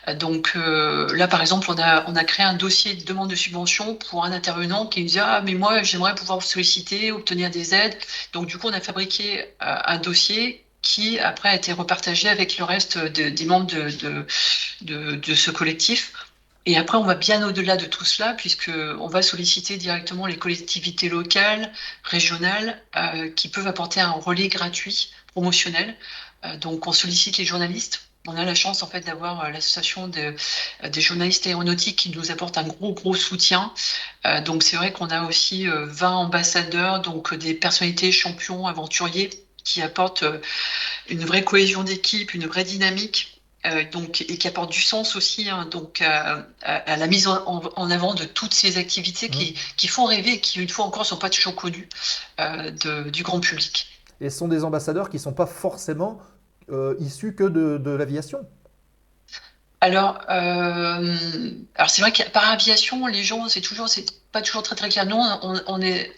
Euh, Donc euh, là, par exemple, on a, on a créé un dossier de demande de subvention pour un intervenant qui nous dit Ah, mais moi, j'aimerais pouvoir solliciter, obtenir des aides. Donc, du coup, on a fabriqué euh, un dossier qui, après, a été repartagé avec le reste de- des membres de, de, ce collectif. Et après, on va bien au-delà de tout cela, puisque on va solliciter directement les collectivités locales, régionales, euh, qui peuvent apporter un relais gratuit, promotionnel. Euh, donc, on sollicite les journalistes. On a la chance en fait d'avoir euh, l'association de- des journalistes aéronautiques qui nous apporte un gros gros soutien. Donc c'est vrai qu'on a aussi euh, 20 ambassadeurs, donc des personnalités champions, aventuriers qui apportent euh, une vraie cohésion d'équipe, une vraie dynamique. euh, donc, et qui apportent du sens aussi hein, donc à, à- à la mise en, avant de toutes ces activités qui, qui font rêver et qui une fois encore sont pas toujours connues euh, de- du grand public. Et ce sont des ambassadeurs qui ne sont pas forcément issus que de, de l'aviation. Alors, alors c'est vrai que par aviation, les gens, c'est toujours, c'est pas toujours très très clair. Nous, on, on est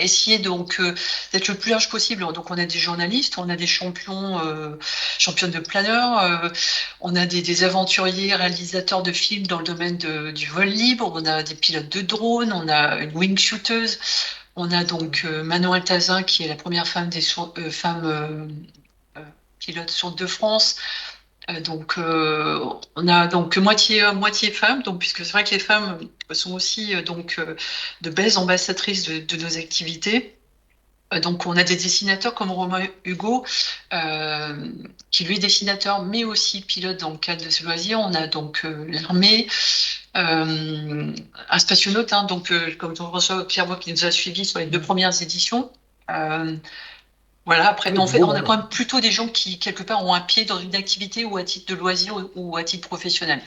essayé donc euh, d'être le plus large possible. Donc, on a des journalistes, on a des champions, euh, de planeurs, euh, on a des, aventuriers, réalisateurs de films dans le domaine du vol libre, on a des pilotes de drones, on a une wing shooter, on a donc euh, Manon Altazin qui est la première femme des euh, femmes pilotes de France. Euh, donc, euh, on a donc moitié homme, moitié femme. Donc, puisque c'est vrai que les femmes sont aussi euh, donc euh, de belles ambassadrices de, de nos activités. Euh, donc, on a des dessinateurs comme Romain Hugo, euh, qui lui est dessinateur, mais aussi pilote dans le cadre de ce loisir. On a donc euh, l'armée, euh, un spationaute, hein, donc euh, comme Jean-François Pierrebois qui nous a suivis sur les deux premières éditions. Euh, voilà, après, Oui, en fait, on a quand même plutôt des gens qui, quelque part, ont un pied dans une activité ou à titre de loisir ou, à titre professionnel.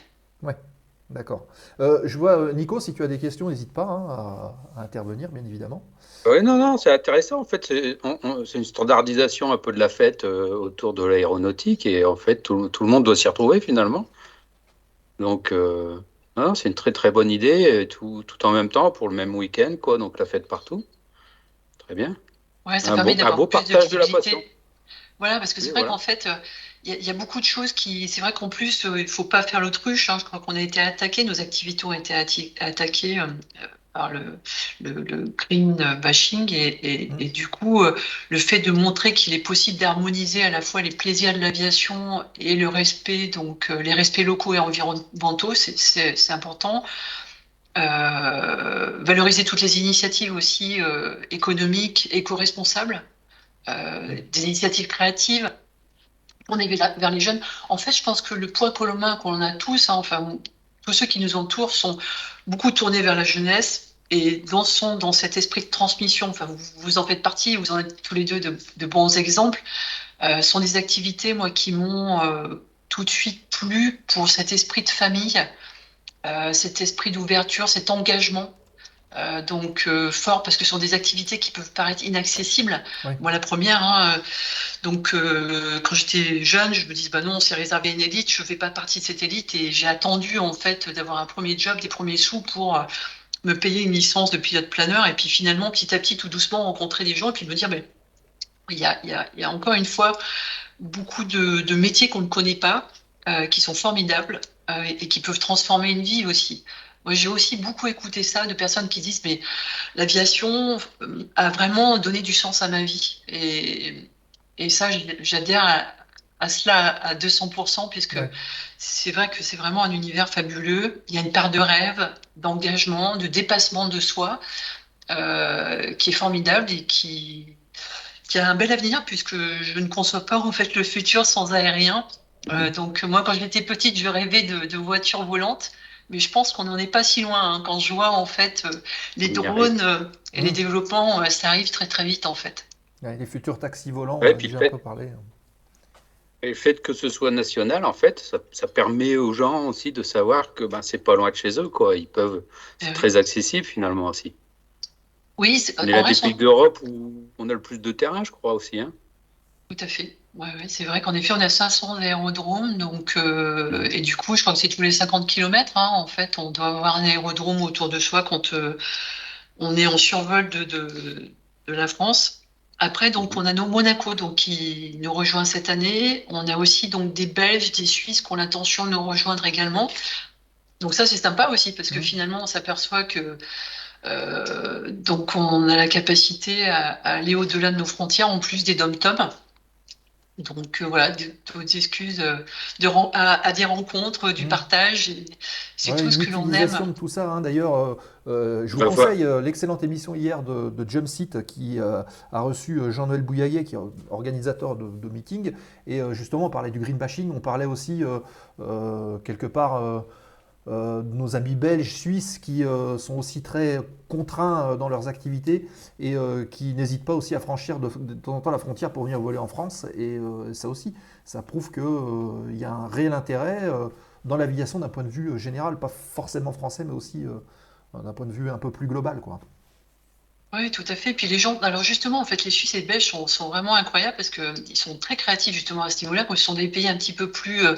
D'accord. Euh, je vois, euh, Nico, si tu as des questions, n'hésite pas hein, à, à intervenir, bien évidemment. Oui, non, non, c'est intéressant. En fait, c'est on- on- une standardisation un peu de la fête euh, autour de l'aéronautique et en fait, tout, tout le monde doit s'y retrouver finalement. Donc, euh, non, non, c'est une très très bonne idée, et tout, tout en même temps pour le même week-end, quoi. Donc, la fête partout. Très bien. Ouais, ça Un permet d'avoir plus de partage de la visibilité. passion. Voilà, parce que c'est Oui, vrai voilà. qu'en fait, euh, il y, a- il y a beaucoup de choses qui. C'est vrai qu'en plus, euh, il ne faut pas faire l'autruche. hein. Je crois qu'on a été attaqué, nos activités ont été attaquées euh, par le, le, le green bashing. Et, et- Mm. et du coup, le fait de montrer qu'il est possible d'harmoniser à la fois les plaisirs de l'aviation et le respect, donc les respects locaux et environnementaux, c'est important. Euh, valoriser toutes les initiatives aussi euh, économiques, éco-responsables, euh, des initiatives créatives. On est vers les jeunes. En fait, je pense que le point commun qu'on a tous, hein, enfin tous ceux qui nous entourent, sont beaucoup tournés vers la jeunesse et dans, sont dans cet esprit de transmission. Enfin, vous, en faites partie, vous en êtes tous les deux de, de bons exemples. Sont des activités, moi, qui m'ont tout de suite plu pour cet esprit de famille, cet esprit d'ouverture, cet engagement. Euh, donc euh, fort parce que ce sont des activités qui peuvent paraître inaccessibles. Moi la première, hein, euh, donc euh, quand j'étais jeune, je me dis bah non c'est réservé à une élite, je fais pas partie de cette élite et j'ai attendu en fait d'avoir un premier job, des premiers sous pour euh, me payer une licence de pilote planeur et puis finalement petit à petit tout doucement rencontrer des gens et puis me dire mais il y a, il y a, il y a encore une fois beaucoup de, de métiers qu'on ne connaît pas, euh, qui sont formidables euh, et, et qui peuvent transformer une vie aussi. Moi, j'ai aussi beaucoup écouté ça de personnes qui disent mais l'aviation euh, a vraiment donné du sens à ma vie et, et ça j'adhère à, à cela à 200% puisque Ouais. c'est vrai que c'est vraiment un univers fabuleux. Il y a une part de rêve, d'engagement, de dépassement de soi euh, qui est formidable et qui qui a un bel avenir puisque je ne conçois pas en fait le futur sans aérien. Euh, donc moi quand j'étais petite je rêvais de, de voitures volantes mais je pense qu'on n'en est pas si loin hein. quand je vois en fait euh, les drones euh, et les Mmh. développements ça arrive très très vite en fait. Les futurs taxis volants, Ouais, on a déjà fait- un peu parlé. Et le fait que ce soit national, en fait, ça, ça permet aux gens aussi de savoir que ben, c'est pas loin de chez eux, quoi. Ils peuvent, c'est Euh, très accessible finalement aussi. oui, c'est- On est l'un des pays d'Europe où on a le plus de terrain, je crois aussi. Hein. Tout à fait. Ouais, ouais, c'est vrai qu'en effet, on a 500 aérodromes, donc euh, et du coup, je crois que c'est tous les 50 km. en fait, on doit avoir un aérodrome autour de soi quand euh, on est en survol de, de, de la France. Après, donc, on a nos Monaco, donc qui nous rejoint cette année. On a aussi donc des Belges, des Suisses qui ont l'intention de nous rejoindre également. Donc ça, c'est sympa aussi parce que Mhm. finalement, on s'aperçoit que euh, donc on a la capacité à, à aller au-delà de nos frontières en plus des dom-toms. Donc euh, voilà, toutes excuses euh, de, à, à des rencontres, du Mhm. partage. C'est Ouais, tout ce que l'on aime. de tout ça. hein. D'ailleurs, euh, je vous Bah, conseille euh, l'excellente émission hier de, de Jump Seat qui euh, a reçu Jean-Noël Bouillaillet, qui est organisateur de, de meetings. Et euh, justement, on parlait du green bashing. On parlait aussi, euh, euh, quelque part, euh, nos amis belges, suisses, qui euh, sont aussi très contraints euh, dans leurs activités et qui n'hésitent pas aussi à franchir de, de temps en temps la frontière pour venir voler en France. Et ça aussi, ça prouve qu'il y a un réel intérêt. dans l'aviation d'un point de vue général, pas forcément français, mais aussi d'un point de vue un peu plus global. Quoi. Oui, tout à fait. Puis les gens, alors justement, en fait, les Suisses et les Belges sont, sont vraiment incroyables parce que ils sont très créatifs justement à ce niveau-là. Ce sont des pays un petit peu plus, euh,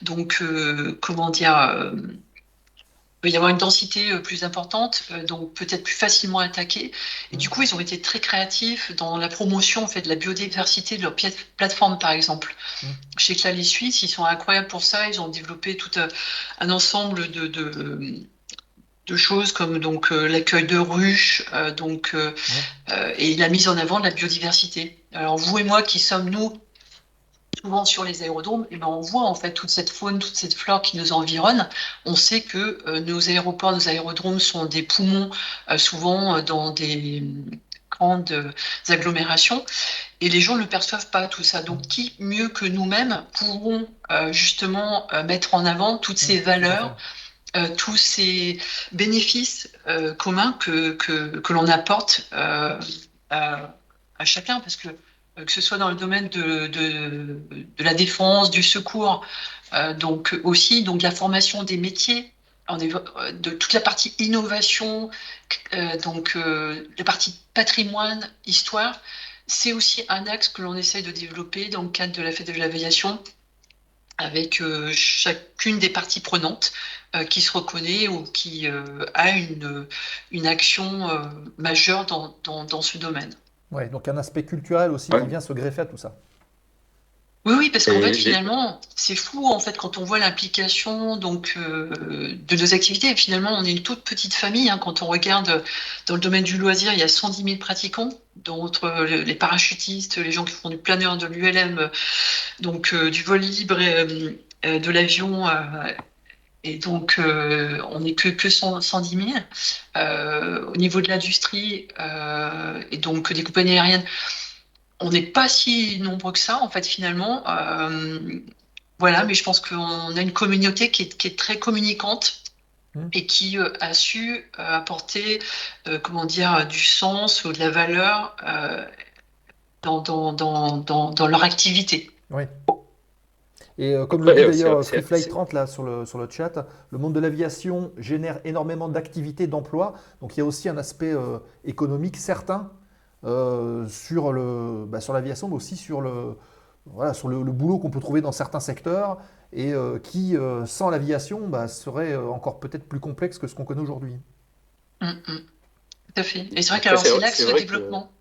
donc, euh, comment dire, euh, il peut y avoir une densité euh, plus importante, euh, donc peut-être plus facilement attaqués. Et du coup, ils ont été très créatifs dans la promotion en fait, de la biodiversité de leur plateforme, par exemple. Mm. Je sais que là, les Suisses, ils sont incroyables pour ça. Ils ont développé tout un, un ensemble de, de, de choses comme donc euh, l'accueil de ruches, euh, donc euh, et la mise en avant de la biodiversité. Alors vous et moi qui sommes nous souvent sur les aérodromes, et ben on voit en fait toute cette faune, toute cette flore qui nous environne. On sait que nos aéroports, nos aérodromes sont des poumons, souvent dans des grandes agglomérations, et les gens ne perçoivent pas tout ça. Donc qui mieux que nous-mêmes pourront justement mettre en avant toutes ces valeurs euh, tous ces bénéfices euh, communs que, que, que l'on apporte euh, à, chacun, parce que que ce soit dans le domaine de, de, la défense, du secours, donc aussi donc la formation des métiers, de toute la partie innovation, donc la partie patrimoine, histoire, c'est aussi un axe que l'on essaye de développer dans le cadre de la fête de l'aviation avec euh, chacune des parties prenantes euh, qui se reconnaît ou qui euh, a une, une action euh, majeure dans, dans, dans ce domaine. Ouais, donc un aspect culturel aussi Ouais. qui vient se greffer à tout ça. Oui, oui, parce qu'en fait, finalement, c'est fou, en fait, quand on voit l'implication donc euh, de nos activités. Et finalement, on est une toute petite famille. hein, quand on regarde euh, dans le domaine du loisir, il y a 110 000 pratiquants, dont entre euh, les parachutistes, les gens qui font du planeur, de l'ULM, donc euh, du vol libre, et, de l'avion. et donc, euh, on n'est que, que 100 110 000. Euh, au niveau de l'industrie euh, et donc des compagnies aériennes, on n'est pas si nombreux que ça, en fait, finalement. Euh, voilà, mais je pense qu'on a une communauté qui est, qui est très communicante Mm. et qui euh, a su euh, apporter, euh, comment dire, du sens ou de la valeur euh, dans, dans, dans, dans, dans leur activité. Oui. Et euh, comme Ouais, le dit d'ailleurs c'est- FreeFlight c'est- 30 là sur le, sur le chat, le monde de l'aviation génère énormément d'activités, d'emplois. Donc il y a aussi un aspect euh, économique certain euh, sur le bah, sur l'aviation, mais aussi sur le voilà sur le, le boulot qu'on peut trouver dans certains secteurs et euh, qui euh, sans l'aviation bah, serait encore peut-être plus complexe que ce qu'on connaît aujourd'hui. Mm, mm. Tout à fait. Et c'est vrai que Ça, alors, c'est l'axe c'est de vrai que- développement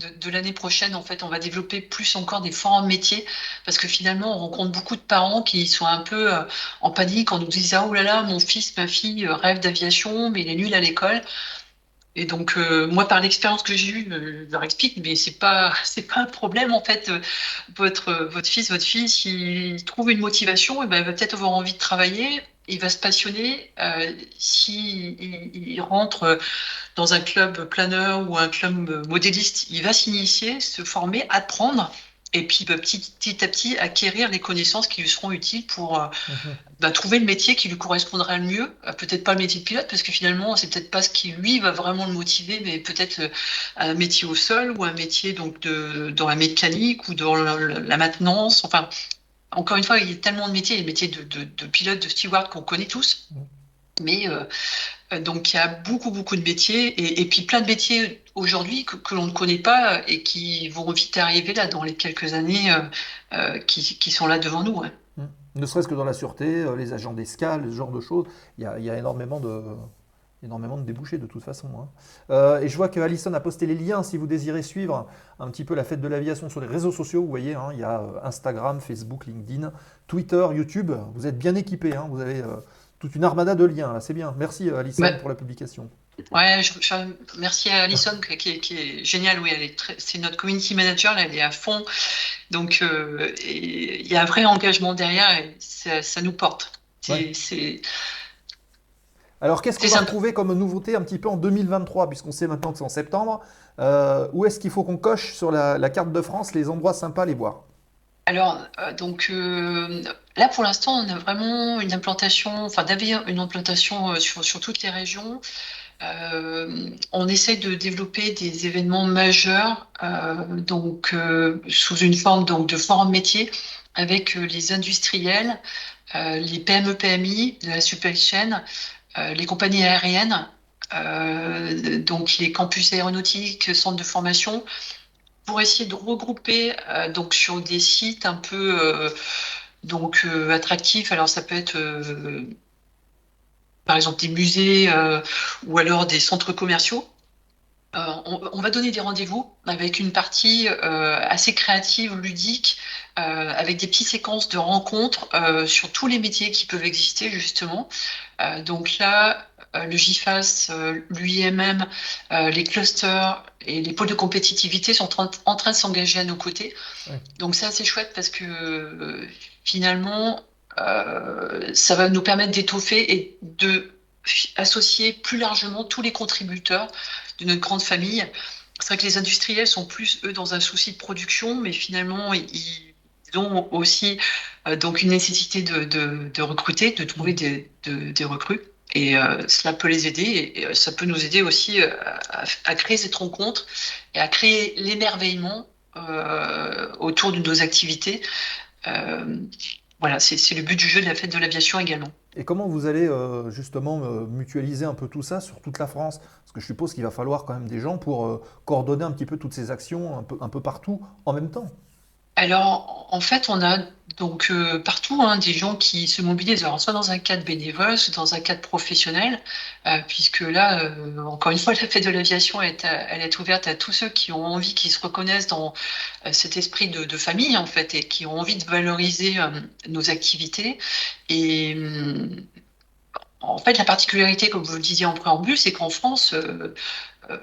de, de l'année prochaine. En fait, on va développer plus encore des forums métiers parce que finalement, on rencontre beaucoup de parents qui sont un peu euh, en panique en nous disant Ah, oh là là, mon fils, ma fille rêve d'aviation, mais il est nul à l'école. Et donc, euh, moi, par l'expérience que j'ai eue, euh, je leur explique, mais c'est pas, c'est pas un problème en fait. Votre, votre fils, votre fille, s'il trouve une motivation, eh ben, il va peut-être avoir envie de travailler, il va se passionner. Euh, si il, il rentre dans un club planeur ou un club modéliste, il va s'initier, se former, apprendre. Et puis bah, petit, petit à petit acquérir les connaissances qui lui seront utiles pour euh, bah, trouver le métier qui lui correspondra le mieux. Euh, peut-être pas le métier de pilote, parce que finalement, c'est peut-être pas ce qui lui va vraiment le motiver, mais peut-être euh, un métier au sol ou un métier donc de, dans la mécanique ou dans la, la maintenance. Enfin, encore une fois, il y a tellement de métiers, il y a le métier de, de, de pilote, de steward qu'on connaît tous. Mais euh, euh, donc il y a beaucoup, beaucoup de métiers et, et puis plein de métiers aujourd'hui que, que l'on ne connaît pas et qui vont vite arriver là dans les quelques années euh, euh, qui, qui sont là devant nous. ouais. Hmm. Ne serait-ce que dans la sûreté, euh, les agents d'escale, ce genre de choses, il y a, il y a énormément, de, énormément de débouchés de toute façon. hein. Euh, et je vois que Alison a posté les liens si vous désirez suivre un petit peu la fête de l'aviation sur les réseaux sociaux. Vous voyez, hein, il y a Instagram, Facebook, LinkedIn, Twitter, YouTube. Vous êtes bien équipés, hein, vous avez euh, toute une armada de liens. C'est bien. Merci Alison Ouais. pour la publication. Ouais, je, je- merci à Alison qui, est- qui est géniale. Oui, elle est très- c'est notre community manager, là, elle est à fond. Donc, euh, il y a un vrai engagement derrière et ça, ça nous porte. Ouais. Alors, qu'est-ce qu'on va sympa. retrouver comme nouveauté un petit peu en 2023, puisqu'on sait maintenant que c'est en septembre Euh, Où est-ce qu'il faut qu'on coche sur la, la carte de France les endroits sympas à aller voir? Alors, euh, donc euh, là pour l'instant, on a vraiment une implantation, enfin une implantation sur, sur toutes les régions. Euh, on essaie de développer des événements majeurs, euh, donc euh, sous une forme donc de forum métier avec les industriels, les PME PMI de la supply chain, les compagnies aériennes, donc les campus aéronautiques, centres de formation pour essayer de regrouper donc sur des sites un peu donc attractifs. Alors ça peut être par exemple des musées euh, ou alors des centres commerciaux. Euh, on, on va donner des rendez-vous avec une partie euh, assez créative, ludique, euh, avec des petites séquences de rencontres euh, sur tous les métiers qui peuvent exister justement. Euh, donc là, euh, le GIFAS, euh, l'UIMM, euh, les clusters et les pôles de compétitivité sont en, en train de s'engager à nos côtés. Ouais. Donc ça, c'est chouette parce que euh, finalement, ça va nous permettre d'étoffer et de associer plus largement tous les contributeurs de notre grande famille. C'est vrai que les industriels sont plus, eux, dans un souci de production, mais finalement, ils ont aussi euh, donc une nécessité de, recruter, de trouver des, de- des recrues. Et euh, cela peut les aider, et, euh, ça peut nous aider aussi euh, à, à créer cette rencontre et à créer l'émerveillement euh, autour de nos activités. Voilà, c'est c'est le but du jeu de la fête de l'aviation également. Et comment vous allez euh, justement euh, mutualiser un peu tout ça sur toute la France? Parce que je suppose qu'il va falloir quand même des gens pour euh, coordonner un petit peu toutes ces actions un peu, un peu partout en même temps. Alors, en fait, on a donc euh, partout hein, des gens qui se mobilisent, alors soit dans un cadre bénévole, soit dans un cadre professionnel, euh, puisque là, euh, encore une fois, la fête de l'aviation, est elle est ouverte à tous ceux qui ont envie, qui se reconnaissent dans cet esprit de, famille, en fait, et qui ont envie de valoriser nos activités. Et en fait, la particularité, comme vous le disiez en préambule, c'est qu'en France,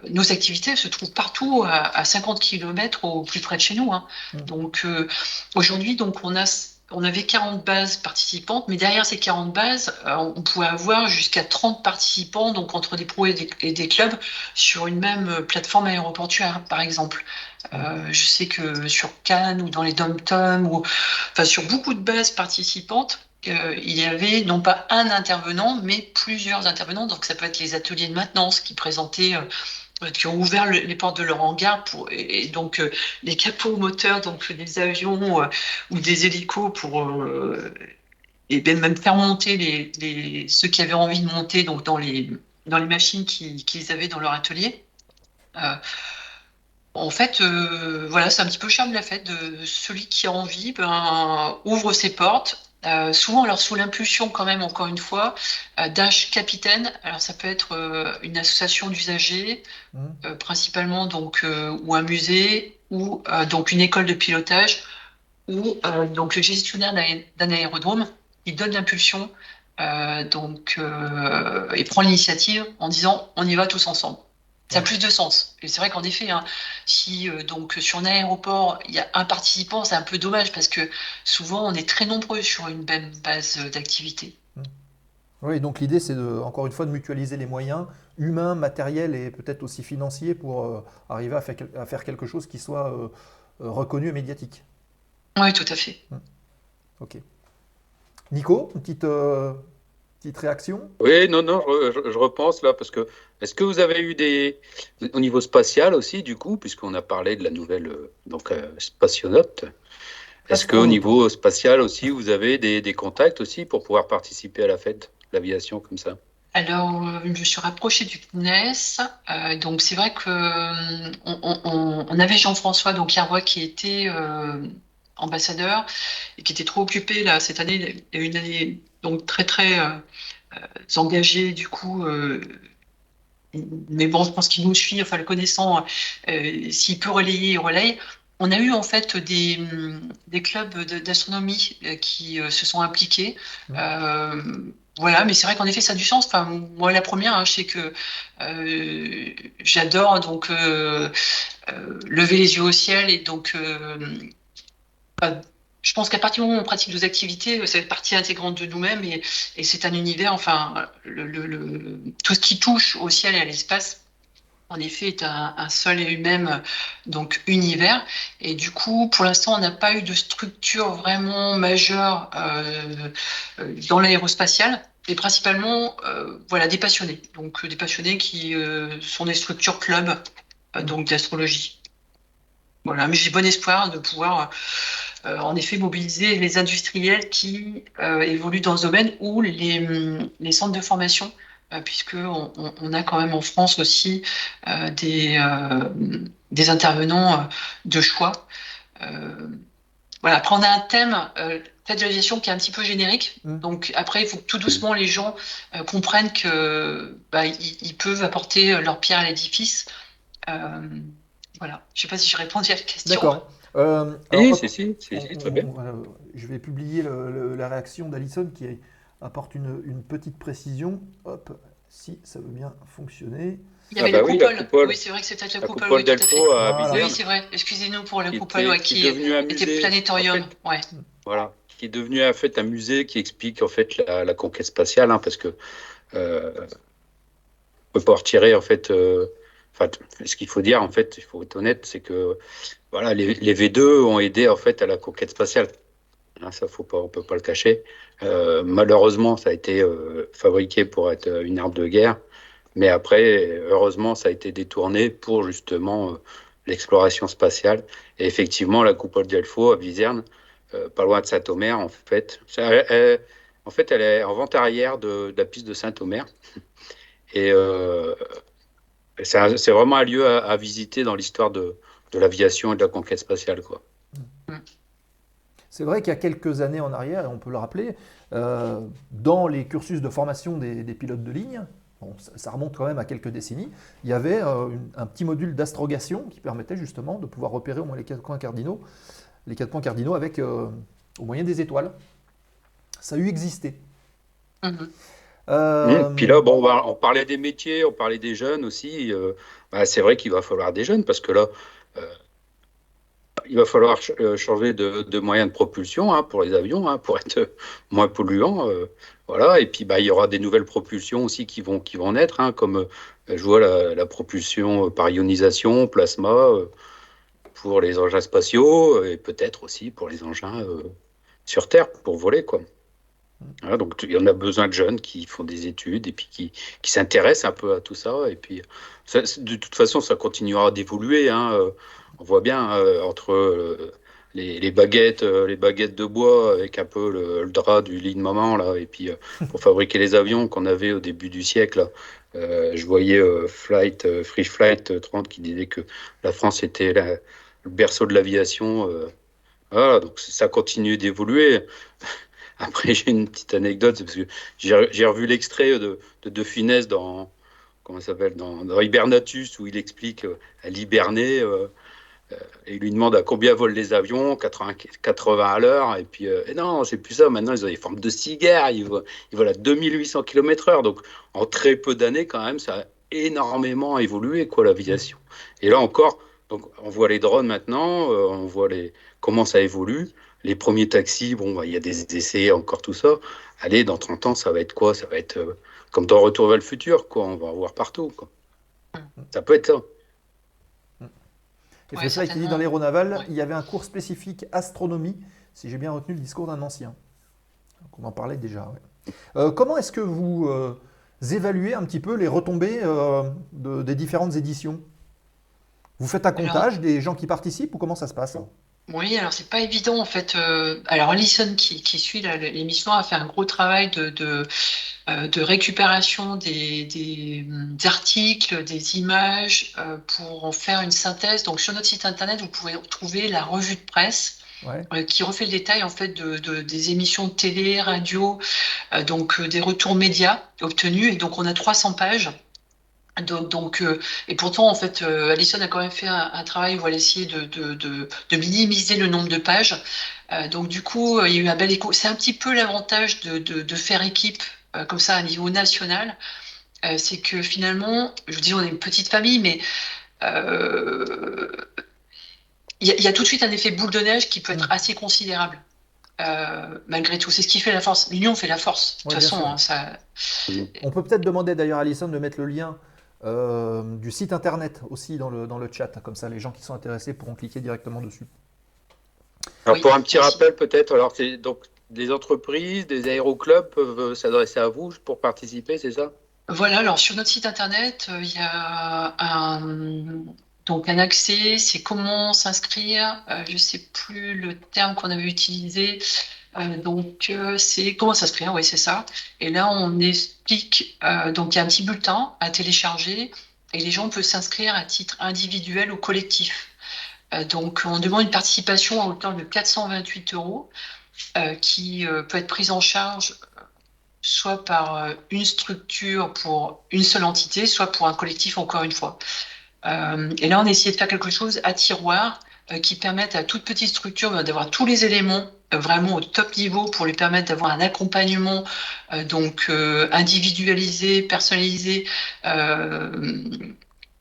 nos activités se trouvent partout à, à 50 km au plus près de chez nous. hein. Mm. Donc euh, aujourd'hui, donc on a on avait 40 bases participantes, mais derrière ces 40 bases, euh, on pouvait avoir jusqu'à 30 participants, donc entre des pros et des, et des clubs, sur une même euh, plateforme aéroportuaire, par exemple. Euh, je sais que sur Cannes ou dans les dom-toms, ou enfin sur beaucoup de bases participantes, euh, il y avait non pas un intervenant, mais plusieurs intervenants. Donc ça peut être les ateliers de maintenance qui présentaient, euh, qui ont ouvert le- les portes de leur hangar pour, et, donc euh, les capots moteurs, donc des avions euh, ou des hélicos pour euh, et même faire monter les, ceux qui avaient envie de monter donc dans les dans les machines qui- qu'ils avaient dans leur atelier. Euh, en fait, euh, voilà, c'est un petit peu le charme la fête. De celui qui a envie, ben, ouvre ses portes. Euh, souvent, alors sous l'impulsion, quand même, encore une fois, euh, d'H capitaine. Alors, ça peut être euh, une association d'usagers, Mhm. euh, principalement donc euh, ou un musée ou euh, donc une école de pilotage ou euh, donc le gestionnaire d'un aérodrome qui donne l'impulsion euh, donc euh, et prend l'initiative en disant on y va tous ensemble. Ça a plus de sens. Et c'est vrai qu'en effet, hein, si euh, donc sur un aéroport il y a un participant, c'est un peu dommage parce que souvent on est très nombreux sur une même base d'activité. Oui, donc l'idée, c'est de, encore une fois de mutualiser les moyens humains, matériels et peut-être aussi financiers pour euh, arriver à faire, quel- à faire quelque chose qui soit euh, reconnu et médiatique. Oui, tout à fait. Ok. Nico, une petite, petite réaction Oui, non, non, je, repense là, parce que est-ce que vous avez eu des. Au niveau spatial aussi, du coup, puisqu'on a parlé de la nouvelle euh, donc, euh, spationaute, est-ce qu'au niveau spatial aussi, vous avez des, des contacts aussi pour pouvoir participer à la fête, l'aviation comme ça? Alors, euh, je me suis rapprochée du CNES. euh, donc, c'est vrai que on, on- on- on avait Jean-François donc Carrois qui était euh, ambassadeur et qui était trop occupé là cette année. Il y a eu une année donc très très euh, euh, engagée du coup. euh, mais bon, je pense qu'il nous suit, enfin le connaissant, euh, s'il peut relayer, il relaye. On a eu en fait des, des clubs d'astronomie qui euh, se sont impliqués. Euh, voilà, mais c'est vrai qu'en effet, ça a du sens. Enfin, moi, la première, hein, je sais que j'adore donc lever les yeux au ciel et donc je pense qu'à partir du moment où on pratique nos activités, ça fait partie intégrante de nous-mêmes et, c'est un univers. Enfin, tout ce qui touche au ciel et à l'espace, en effet, est un, seul et même donc univers. Et du coup, pour l'instant, on n'a pas eu de structure vraiment majeure euh, euh, dans l'aérospatial. Et principalement, euh, voilà, des passionnés. Donc, euh, des passionnés qui euh, sont des structures clubs, euh, donc d'astrologie. Voilà, mais j'ai bon espoir de pouvoir, euh, en effet, mobiliser les industriels qui euh, évoluent dans ce domaine ou les, les centres de formation, euh, puisque on, a quand même en France aussi des, des intervenants de choix. Voilà, après on a un thème, de l'aviation qui est un petit peu générique. Mm. Donc après, il faut que tout doucement les gens comprennent que bah, ils, ils peuvent apporter leur pierre à l'édifice. Euh, voilà, je sais pas si je réponds à la question. D'accord. Euh, Oui, alors, si, si, si, si, on- très bien. on- voilà, je vais publier le- le- la réaction d'Alison qui apporte une, une petite précision. Hop, si ça veut bien fonctionner. Il y avait Ah la, bah oui, la coupole. coupole. Oui, c'est vrai que c'est peut-être la, La coupole. coupole oui, tout à d'Alpo fait. à Voilà. Bizerte, Oui, c'est vrai. Excusez-nous pour la qui coupole était, ouais, qui qui est devenue un était musée. planétorium. en Ouais. fait. Voilà, qui est devenu en fait un musée qui explique en fait la, la conquête spatiale, hein, parce que euh, on peut pas retirer en fait. euh, Ce qu'il faut dire en fait, il faut être honnête, c'est que voilà, les, les V2 ont aidé en fait à la conquête spatiale. Hein, ça, faut pas, on peut pas le cacher. Euh, malheureusement, ça a été euh, fabriqué pour être une arme de guerre, mais après, heureusement, ça a été détourné pour justement euh, l'exploration spatiale. Et effectivement, la coupole d'Elfo à Viserne, pas loin de Saint-Omer, en fait. Elle- en fait, elle est en vente arrière de, de la piste de Saint-Omer. Et c'est vraiment un lieu à, à visiter dans l'histoire de, de l'aviation et de la conquête spatiale. Quoi. C'est vrai qu'il y a quelques années en arrière, et on peut le rappeler, euh, dans les cursus de formation des, des pilotes de ligne, bon, ça, ça remonte quand même à quelques décennies, il y avait euh, une- un petit module d'astrogation qui permettait justement de pouvoir repérer au moins les quatre points cardinaux, les quatre points cardinaux avec, euh, au moyen des étoiles. Ça a eu existé. Mhm. Euh, Mmh. Puis là, bon, on parlait des métiers, on parlait des jeunes aussi. euh, bah, c'est vrai qu'il va falloir des jeunes parce que là, euh, il va falloir ch- euh, changer de, de moyen de propulsion hein, pour les avions, hein, pour être moins polluants. euh, voilà. Et puis, bah, il y aura des nouvelles propulsions aussi qui vont, qui vont naître, hein, comme euh, je vois la, la propulsion euh, par ionisation, plasma, euh, pour les engins spatiaux euh, et peut-être aussi pour les engins euh, sur Terre pour voler, quoi. Voilà, donc il y en a besoin de jeunes qui font des études et puis qui, qui s'intéressent un peu à tout ça. Et puis, ça- de toute façon, ça continuera d'évoluer. hein. Euh, On voit bien euh, entre euh, les, les baguettes, euh, les baguettes de bois avec un peu le, le drap du lit de maman là, et puis pour fabriquer les avions qu'on avait au début du siècle. là. Je voyais Flight, Free Flight euh, 30 qui disait que la France était la- le berceau de l'aviation. voilà, donc ça continue d'évoluer. Après, j'ai une petite anecdote, c'est parce que j'ai revu l'extrait de, de De dans, comment dans, Hibernatus, où il explique euh, à l'hiberné, euh, euh, et il lui demande à combien volent les avions, 80, 80 à l'heure, et puis, euh, non, c'est plus ça, maintenant ils ont des formes de cigares, ils ils volent à 2800 km/h, donc en très peu d'années, quand même, ça a énormément évolué, quoi, l'aviation. Et là encore, donc, on voit les drones maintenant, euh, on voit les, comment ça évolue. Les premiers taxis, bon, bah, il y a des essais, encore tout ça. Allez, dans 30 ans, ça va être quoi? Ça va être euh, comme dans Retour vers le futur, quoi. On va en voir partout, quoi. Ça peut être ça. Et Ouais, c'est ça qui dit dans l'aéronaval, Ouais. il y avait un cours spécifique astronomie, si j'ai bien retenu le discours d'un ancien. Donc on en parlait déjà. ouais. Euh, comment est-ce que vous euh, évaluez un petit peu les retombées euh, de- des différentes éditions? Vous faites un Alors- comptage des gens qui participent ou comment ça se passe Oui, alors c'est pas évident en fait. euh, alors Alison qui, qui suit l'émission a fait un gros travail de, de, euh, de récupération des, des, des articles, des images euh, pour en faire une synthèse. Donc sur notre site internet, vous pouvez trouver la revue de presse Ouais. qui refait le détail en fait de, de- des émissions de télé, radio, donc des retours médias obtenus. Et donc on a 300 pages. Donc, donc, euh, et pourtant, en fait, euh, Alison a quand même fait un, un travail où elle a essayé de, de, de, de minimiser le nombre de pages. Euh, donc, du coup, euh, il y a eu un bel écho. C'est un petit peu l'avantage de, de, de faire équipe comme ça à niveau national. C'est que finalement, je dis, on est une petite famille, mais il y, a- il y a tout de suite un effet boule de neige qui peut être Mm. assez considérable. Euh, malgré tout, c'est ce qui fait la force. L'union fait la force. De Ouais, toute façon, hein, ça, On peut peut-être demander d'ailleurs à Alison de mettre le lien euh, du site internet aussi dans le, dans le chat, comme ça les gens qui sont intéressés pourront cliquer directement dessus. Alors, Oui, pour un petit merci. rappel, peut-être, alors, c'est donc des entreprises, des aéroclubs peuvent euh, s'adresser à vous pour participer, c'est ça? Voilà, alors sur notre site internet, euh, il y a un, donc un accès, c'est comment s'inscrire, euh, je sais plus le terme qu'on avait utilisé, Euh, donc euh, c'est comment s'inscrire, oui c'est ça. Et là on explique, euh, donc il y a un petit bulletin à télécharger et les gens peuvent s'inscrire à titre individuel ou collectif. Donc on demande une participation à hauteur de 428 euros qui peut être prise en charge soit par une structure pour une seule entité, soit pour un collectif encore une fois. Et là, on a essayé de faire quelque chose à tiroir qui permette à toute petite structure euh, d'avoir tous les éléments euh, vraiment au top niveau pour lui permettre d'avoir un accompagnement euh, donc euh, individualisé, personnalisé. euh,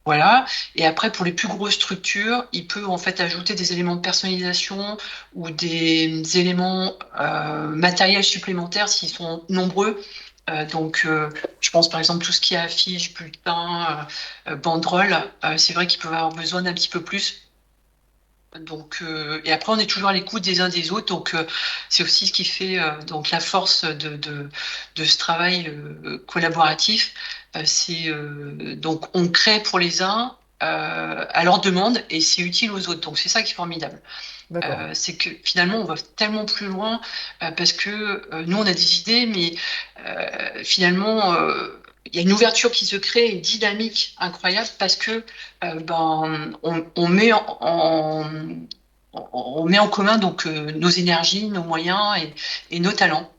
voilà. Et après, pour les plus grosses structures, il peut en fait ajouter des éléments de personnalisation ou des éléments euh, matériels supplémentaires s'ils sont nombreux. Euh, donc, euh, je pense par exemple tout ce qui est euh, euh, banderoles, euh, c'est vrai qu'ils peuvent avoir besoin d'un petit peu plus. Donc, euh, et après, on est toujours à l'écoute des uns des autres. Donc, euh, c'est aussi ce qui fait euh, donc la force de, de, de ce travail euh, collaboratif. Euh, c'est euh, donc on crée pour les uns euh, à leur demande et c'est utile aux autres. Donc, c'est ça qui est formidable. Euh, c'est que finalement on va tellement plus loin euh, parce que euh, nous on a des idées, mais euh, finalement euh, il y a une ouverture qui se crée, une dynamique incroyable parce que euh, ben on, met en, on, met en commun donc euh, nos énergies, nos moyens et, nos talents.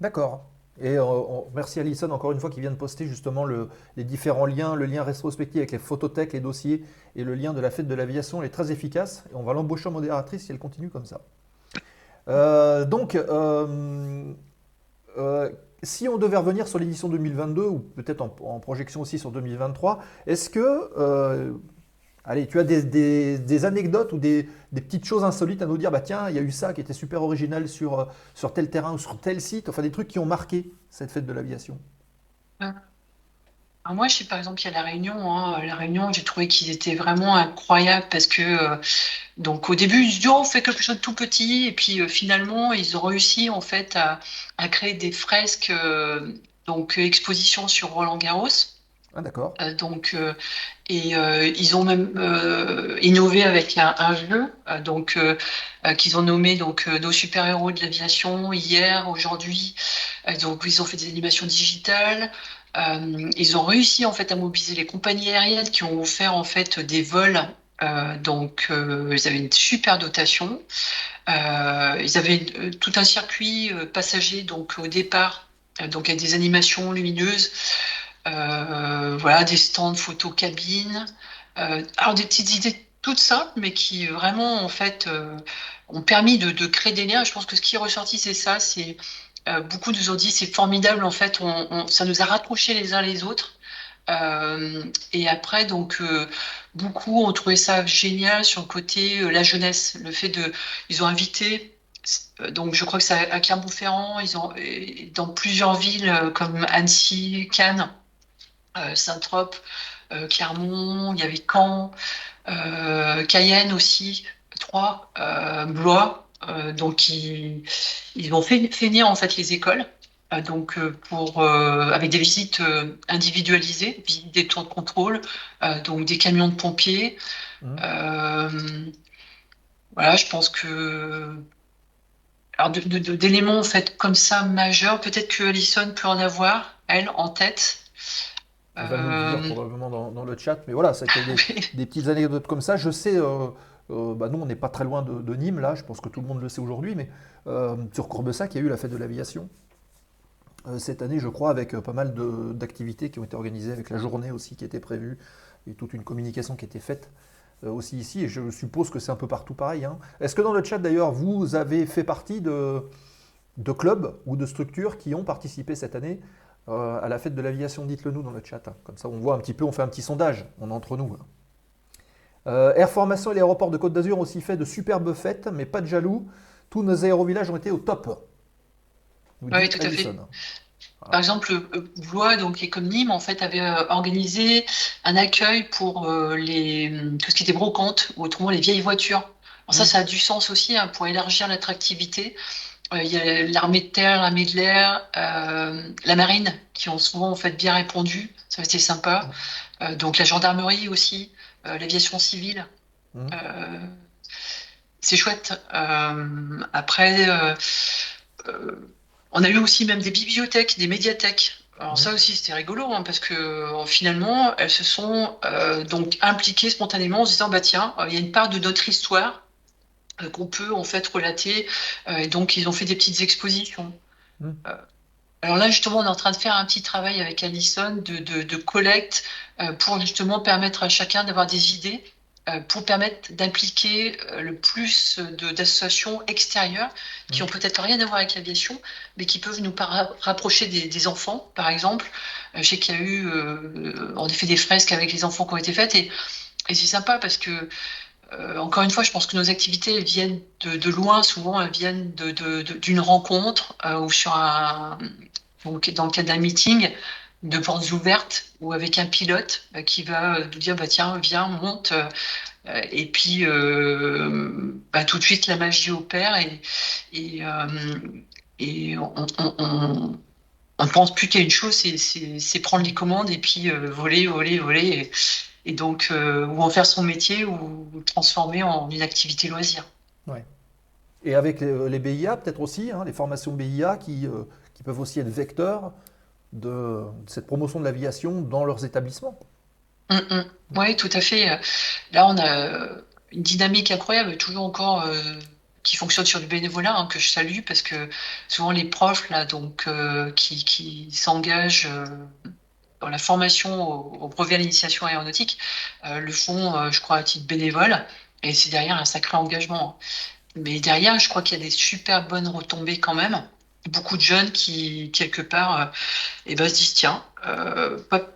D'accord. Et euh, on- merci Alison encore une fois qui vient de poster justement le- les différents liens, le lien rétrospectif avec les photothèques, les dossiers et le lien de la fête de l'aviation est très efficace. Et on va l'embaucher en modératrice si elle continue comme ça. Euh, donc, si on devait revenir sur l'édition 2022 ou peut-être en, projection aussi sur 2023, est-ce que, euh, allez, tu as des, des- anecdotes ou des, petites choses insolites à nous dire, bah tiens, il y a eu ça qui était super original sur, euh, sur tel terrain ou sur tel site, enfin des trucs qui ont marqué cette fête de l'aviation? Alors moi, je sais par exemple, il y a la Réunion. hein. La Réunion, j'ai trouvé qu'ils étaient vraiment incroyables parce que euh, donc au début, ils se disent oh, on fait quelque chose de tout petit et puis euh, finalement, ils ont réussi en fait à, à créer des fresques euh, donc exposition sur Roland Garros. Ah d'accord. Euh, donc et ils ont même innové avec un, un jeu donc qu'ils ont nommé donc nos super héros de l'aviation hier, aujourd'hui. Donc ils ont fait des animations digitales. Euh, ils ont réussi en fait à mobiliser les compagnies aériennes qui ont offert en fait des vols. Euh, donc euh, ils avaient une super dotation. Ils avaient tout un circuit passager donc au départ, donc avec des animations lumineuses. Voilà, des stands photo cabine. Alors des petites idées toutes simples, mais qui vraiment en fait ont permis de, de créer des liens. Je pense que ce qui est ressorti, c'est ça. C'est euh, beaucoup nous ont dit c'est formidable. En fait, ça nous a rapprochés les uns les autres. Euh, et après, donc euh, beaucoup ont trouvé ça génial sur le côté euh, la jeunesse, le fait de, ils ont invité. Donc, je crois que c'est à Clermont-Ferrand, ils ont dans plusieurs villes comme Annecy, Cannes, Saint-Trope, Clermont, il y avait Caen, Cayenne aussi, Troyes, Blois. Euh, donc ils, ils ont fait, fait venir en fait les écoles. euh, donc euh, pour euh, avec des visites individualisées, des tours de contrôle, donc des camions de pompiers. Euh, voilà, je pense que alors d'éléments en fait comme ça majeurs, peut-être que Alison peut en avoir elle en tête. Elle va nous dire probablement dans, dans le chat, mais voilà, c'était des, des petites anecdotes comme ça. Je sais, euh, bah nous on n'est pas très loin de, Nîmes là, je pense que tout le monde le sait aujourd'hui, mais euh, sur Courbessac, il y a eu la fête de l'aviation. Euh, cette année, je crois, avec pas mal d'activités qui ont été organisées, avec la journée aussi qui était prévue, et toute une communication qui était faite aussi ici, et je suppose que c'est un peu partout pareil. hein. Est-ce que dans le chat d'ailleurs, vous avez fait partie de, clubs ou de structures qui ont participé cette année à la fête de l'aviation? Dites-le nous dans le chat. hein. Comme ça, on voit un petit peu, on fait un petit sondage, on est entre nous. hein. Euh, Air Formation et l'aéroport de Côte d'Azur ont aussi fait de superbes fêtes, mais pas de jaloux. Tous nos aérovillages ont été au top. Nous Oui, tout à fait. Par exemple, euh, Blois, donc, est comme Nîmes, en fait, avait euh, organisé un accueil pour euh, les, tout ce qui était brocante, ou autrement les vieilles voitures. Alors ça, Mhm. ça a du sens aussi hein, pour élargir l'attractivité. Euh, Il y a l'armée de terre, l'armée de l'air, euh, la marine, qui ont souvent en fait bien répondu. Ça c'était sympa. Euh, donc la gendarmerie aussi, l'aviation civile. Mhm. Euh, c'est chouette. Euh, après, euh, euh, on a eu aussi même des bibliothèques, des médiathèques. Alors Mhm. ça aussi c'était rigolo hein, parce que euh, finalement elles se sont euh, donc impliquées spontanément en se disant bah tiens euh, il y a une part de notre histoire euh, qu'on peut en fait relater Euh, et donc ils ont fait des petites expositions. Mhm. Alors là justement on est en train de faire un petit travail avec Alison de, de, de collecte euh, pour justement permettre à chacun d'avoir des idées euh, pour permettre d'impliquer euh, le plus de- d'associations extérieures qui ont peut-être rien à voir avec l'aviation, mais qui peuvent nous rapprocher des, des enfants, par exemple. Je sais qu'il y a eu, euh, en effet, des fresques avec les enfants qui ont été faites, et, et c'est sympa parce que, euh, encore une fois, je pense que nos activités viennent de, loin, souvent elles viennent d'une rencontre euh, ou sur un, donc dans le cadre d'un meeting de portes ouvertes ou avec un pilote euh, qui va nous dire bah tiens viens monte et puis bah, tout de suite la magie opère et on, on, on, on ne pense plus qu'à une chose c'est prendre les commandes et puis voler voler voler et, donc euh, ou en faire son métier ou le transformer en une activité loisir Et avec les, les BIA, peut-être aussi, hein, les formations BIA qui, euh, qui peuvent aussi être vecteurs de, cette promotion de l'aviation dans leurs établissements. Oui, tout à fait. Là, on a, une dynamique incroyable, toujours encore euh, qui fonctionne sur du bénévolat, hein, que je salue, parce que souvent les profs là, donc, euh, qui, qui s'engagent euh, dans la formation au, au brevet à l'initiation aéronautique euh, le font, euh, je crois, à titre bénévole, et c'est derrière un sacré engagement. Mais derrière, je crois qu'il y a des super bonnes retombées quand même. Beaucoup de jeunes qui, quelque part, euh, eh ben, se disent tiens, euh, pas-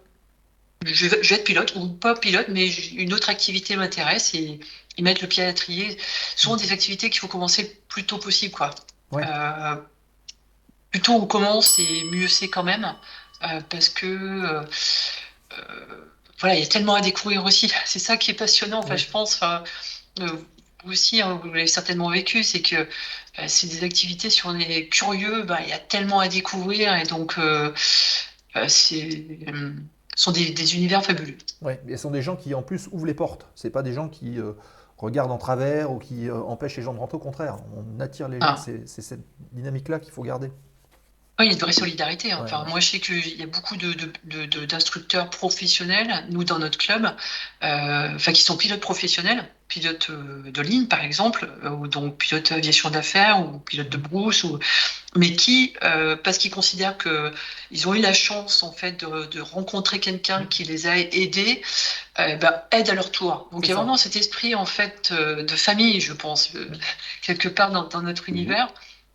je, vais, je vais être pilote, ou pas pilote, mais une autre activité m'intéresse et ils mettent le pied à l'étrier. Ce sont des activités qu'il faut commencer le plus tôt possible. Quoi. Ouais. Euh, plus tôt on commence et mieux c'est quand même, parce que euh, euh, voilà, il y a tellement à découvrir aussi. C'est ça qui est passionnant, enfin, Ouais. je pense. euh, vous aussi, hein, vous l'avez certainement vécu, c'est que euh, c'est des activités sur les curieux, ben, il y a tellement à découvrir et donc euh, euh, c'est euh, ce sont des, des univers fabuleux. Ouais, mais ce sont des gens qui en plus ouvrent les portes. C'est pas des gens qui euh, regardent en travers ou qui euh, empêchent les gens de rentrer. Au contraire, on attire les gens. Ah. C'est c'est cette dynamique-là qu'il faut garder. Oui, il y a une vraie solidarité. hein. Ouais, Enfin, moi, je sais qu'il y a beaucoup de, de- de- de- d'instructeurs professionnels, nous, dans notre club, euh, enfin, qui sont pilotes professionnels, pilotes euh, de ligne, par exemple, euh, ou donc pilotes aviation d'affaires, ou pilotes de brousse, ou... mais qui, euh, parce qu'ils considèrent que ils ont eu la chance, en fait, de, rencontrer quelqu'un qui les a aidés, euh, ben, aident à leur tour. Donc, il y a ça. vraiment cet esprit, en fait, de famille, je pense, quelque part dans, dans notre univers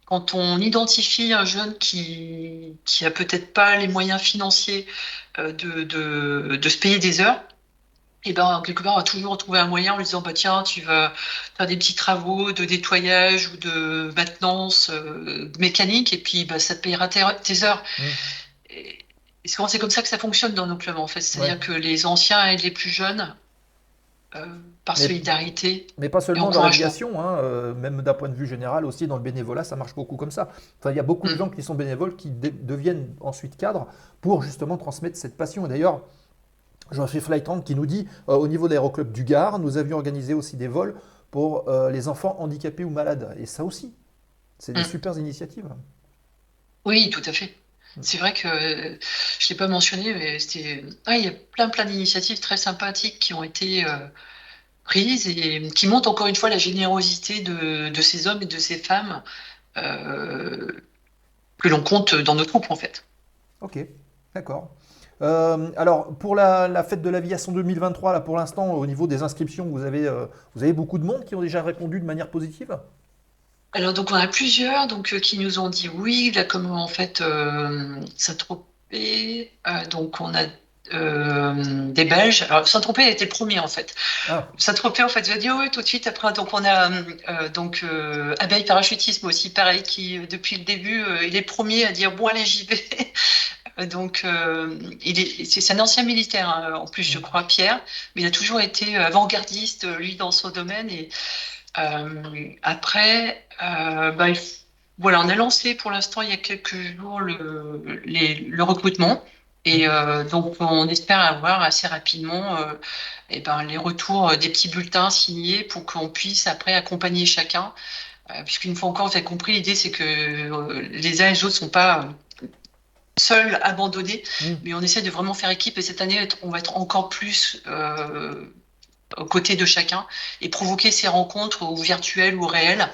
quand on identifie un jeune qui qui a peut-être pas les moyens financiers euh, de, de, de se payer des heures, et ben quelque part on va toujours trouver un moyen en lui disant bah tiens tu vas faire des petits travaux de nettoyage ou de maintenance euh, mécanique et puis bah, ça te payera tes, tes heures. Mm. Et, et souvent c'est comme ça que ça fonctionne dans nos clubs en fait, c'est-à-dire Ouais. que les anciens aident les plus jeunes par Mais- solidarité. Mais pas seulement dans l'aviation, hein, euh, même d'un point de vue général, aussi dans le bénévolat, ça marche beaucoup comme ça. Enfin, il y a beaucoup de Mm. gens qui sont bénévoles qui deviennent ensuite cadres pour justement transmettre cette passion. Et d'ailleurs, Jean-Philippe Flytrand qui nous dit euh, au niveau de l'aéroclub du Gard, nous avions organisé aussi des vols pour euh, les enfants handicapés ou malades. Et ça aussi, c'est des Mm. super initiatives. Oui, tout à fait. C'est vrai que euh, je l'ai pas mentionné, mais c'était. Ah, il y a plein plein d'initiatives très sympathiques qui ont été euh, prises et qui montrent encore une fois la générosité de, de ces hommes et de ces femmes euh, que l'on compte dans notre groupe en fait. Ok, d'accord. Alors, pour la, la fête de l'aviation 2023, là, pour l'instant, au niveau des inscriptions, vous avez, vous avez beaucoup de monde qui ont déjà répondu de manière positive? Alors donc on a plusieurs donc euh, qui nous ont dit oui, là comme en fait euh, Saint-Tropez, euh, donc on a euh, des Belges. Alors Saint-Tropez a été le premier en fait. Ah. Saint-Tropez en fait va dire oui tout de suite après donc on a euh, donc euh, Abeille Parachutisme aussi pareil qui euh, depuis le début euh, il est premier à dire bon allez j'y vais. Donc, euh, il est, c'est un ancien militaire, hein, en plus, je crois, Pierre, mais il a toujours été avant-gardiste, lui, dans son domaine. Et euh, après, euh, bah, voilà, on a lancé pour l'instant, il y a quelques jours, le, les- le recrutement. Et euh, donc, on espère avoir assez rapidement euh, eh ben, les retours des petits bulletins signés pour qu'on puisse après accompagner chacun. Euh, Puisqu'une fois encore, vous avez compris, l'idée, c'est que euh, les uns et les autres ne sont pas euh, seuls, abandonnés, Mm. mais on essaie de vraiment faire équipe. Et cette année, on va être encore plus euh, aux côtés de chacun et provoquer ces rencontres, ou virtuelles ou réelles,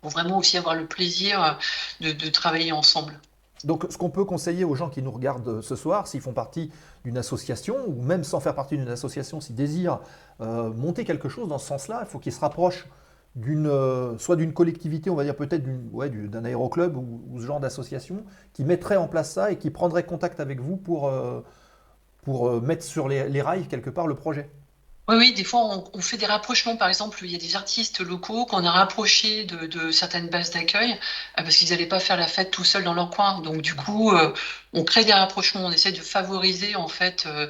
pour vraiment aussi avoir le plaisir de, de travailler ensemble. Donc, ce qu'on peut conseiller aux gens qui nous regardent euh, ce soir, s'ils font partie d'une association, ou même sans faire partie d'une association, s'ils désirent euh, monter quelque chose dans ce sens-là, il faut qu'ils se rapprochent d'une, euh, soit d'une collectivité, on va dire peut-être d'un aéroclub ou, ce genre d'association, qui mettrait en place ça et qui prendrait contact avec vous pour, euh, pour euh, mettre sur les rails quelque part le projet. Oui, oui, des fois, on, on fait des rapprochements. Par exemple, il y a des artistes locaux qu'on a rapprochés de, de certaines bases d'accueil euh, parce qu'ils n'allaient pas faire la fête tout seuls dans leur coin. Donc, du coup, euh, on crée des rapprochements. On essaie de favoriser, en fait, euh,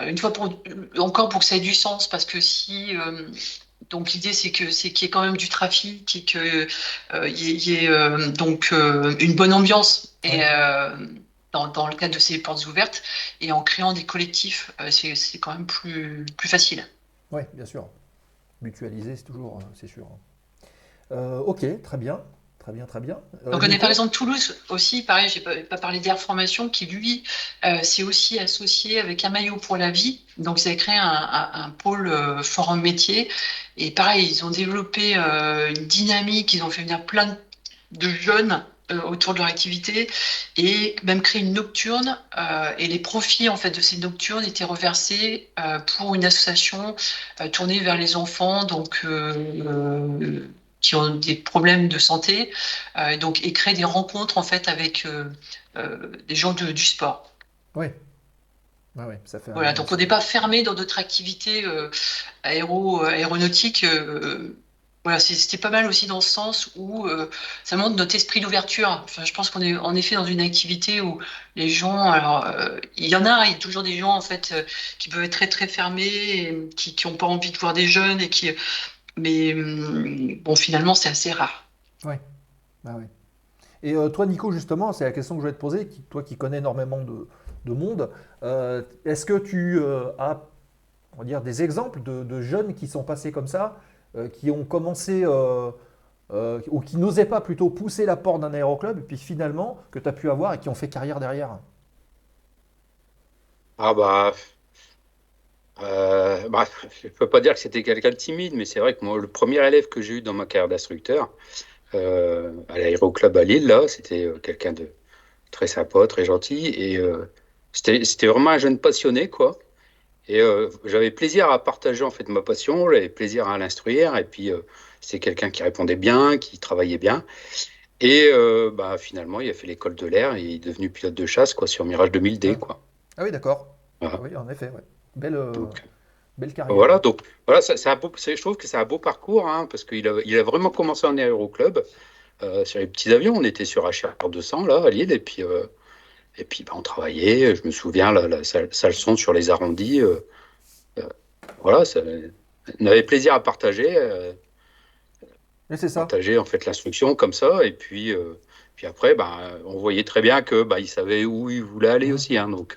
une fois pour, encore pour que ça ait du sens. Parce que si. euh, donc, l'idée, c'est que c'est qu'il y ait quand même du trafic et qu'il y ait, y ait, euh, donc euh, une bonne ambiance. Et. Ouais. Dans, dans le cadre de ces portes ouvertes et en créant des collectifs, euh, c'est quand même plus, plus facile. Oui, bien sûr. Mutualiser, c'est toujours, euh, c'est sûr. Euh, ok, très bien. Très bien, très bien. Euh, Donc on est par exemple Toulouse aussi, pareil, j'ai pas, pas parlé d'Air Formation qui lui euh, s'est aussi associé avec un maillot pour la vie. Donc ils avaient créé un, un- un pôle euh, forum métier et pareil, ils ont développé une dynamique, ils ont fait venir plein de jeunes autour de leur activité et même créé une nocturne euh, et les profits en fait de ces nocturnes étaient reversés euh, pour une association euh, tournée vers les enfants donc euh, euh, qui ont des problèmes de santé euh, donc, et créer des rencontres en fait avec euh, euh, des gens de- du sport. Oui. Ouais, ça fait Voilà, donc on n'est pas fermé dans d'autres activités euh, aéro, aéronautiques. Voilà, c'était pas mal aussi dans ce sens où euh, ça montre notre esprit d'ouverture. Je pense qu'on est en effet dans une activité où les gens, alors euh, il y en a, il y a toujours des gens en fait euh, qui peuvent être très très fermés, et qui qui ont pas envie de voir des jeunes et qui, mais hum, bon, finalement c'est assez rare. Ah ouais. Et toi, Nico, justement, c'est la question que je vais te poser, toi qui connais énormément de, de monde, est-ce que tu as, on va dire, des exemples de, jeunes qui sont passés comme ça, qui ont commencé, euh, euh, ou qui n'osaient pas plutôt pousser la porte d'un aéroclub, et puis finalement, que tu as pu avoir et qui ont fait carrière derrière Ah bah, euh, bah, je peux pas dire que c'était quelqu'un de timide, mais c'est vrai que le premier élève que j'ai eu dans ma carrière d'instructeur euh, à l'aéroclub à Lille, là, c'était euh, quelqu'un de très sympa, très gentil, et euh, c'était vraiment un jeune passionné, quoi. Et euh, j'avais plaisir à partager en fait ma passion, j'avais plaisir à l'instruire, et puis euh, c'est quelqu'un qui répondait bien, qui travaillait bien. Et euh, bah, finalement, il a fait l'école de l'air et il est devenu pilote de chasse quoi, sur Mirage 2000D. Ah. Quoi. Ah oui, d'accord. Voilà. Ah oui, en effet, ouais. Belle, Donc, belle carrière. Voilà, donc voilà, ça- beau, je trouve que c'est un beau parcours hein, parce qu'il a, il a vraiment commencé en aéroclub euh, sur les petits avions. On était sur HR 200 là à Lille et puis et puis bah, on travaillait. Je me souviens la, la, sa, sa leçon sur les arrondis. euh, euh, voilà, ça, on avait plaisir à partager, euh, c'est ça. partager en fait l'instruction comme ça. Et puis puis après, bah, on voyait très bien que bah, il savait où il voulait aller aussi. Hein, donc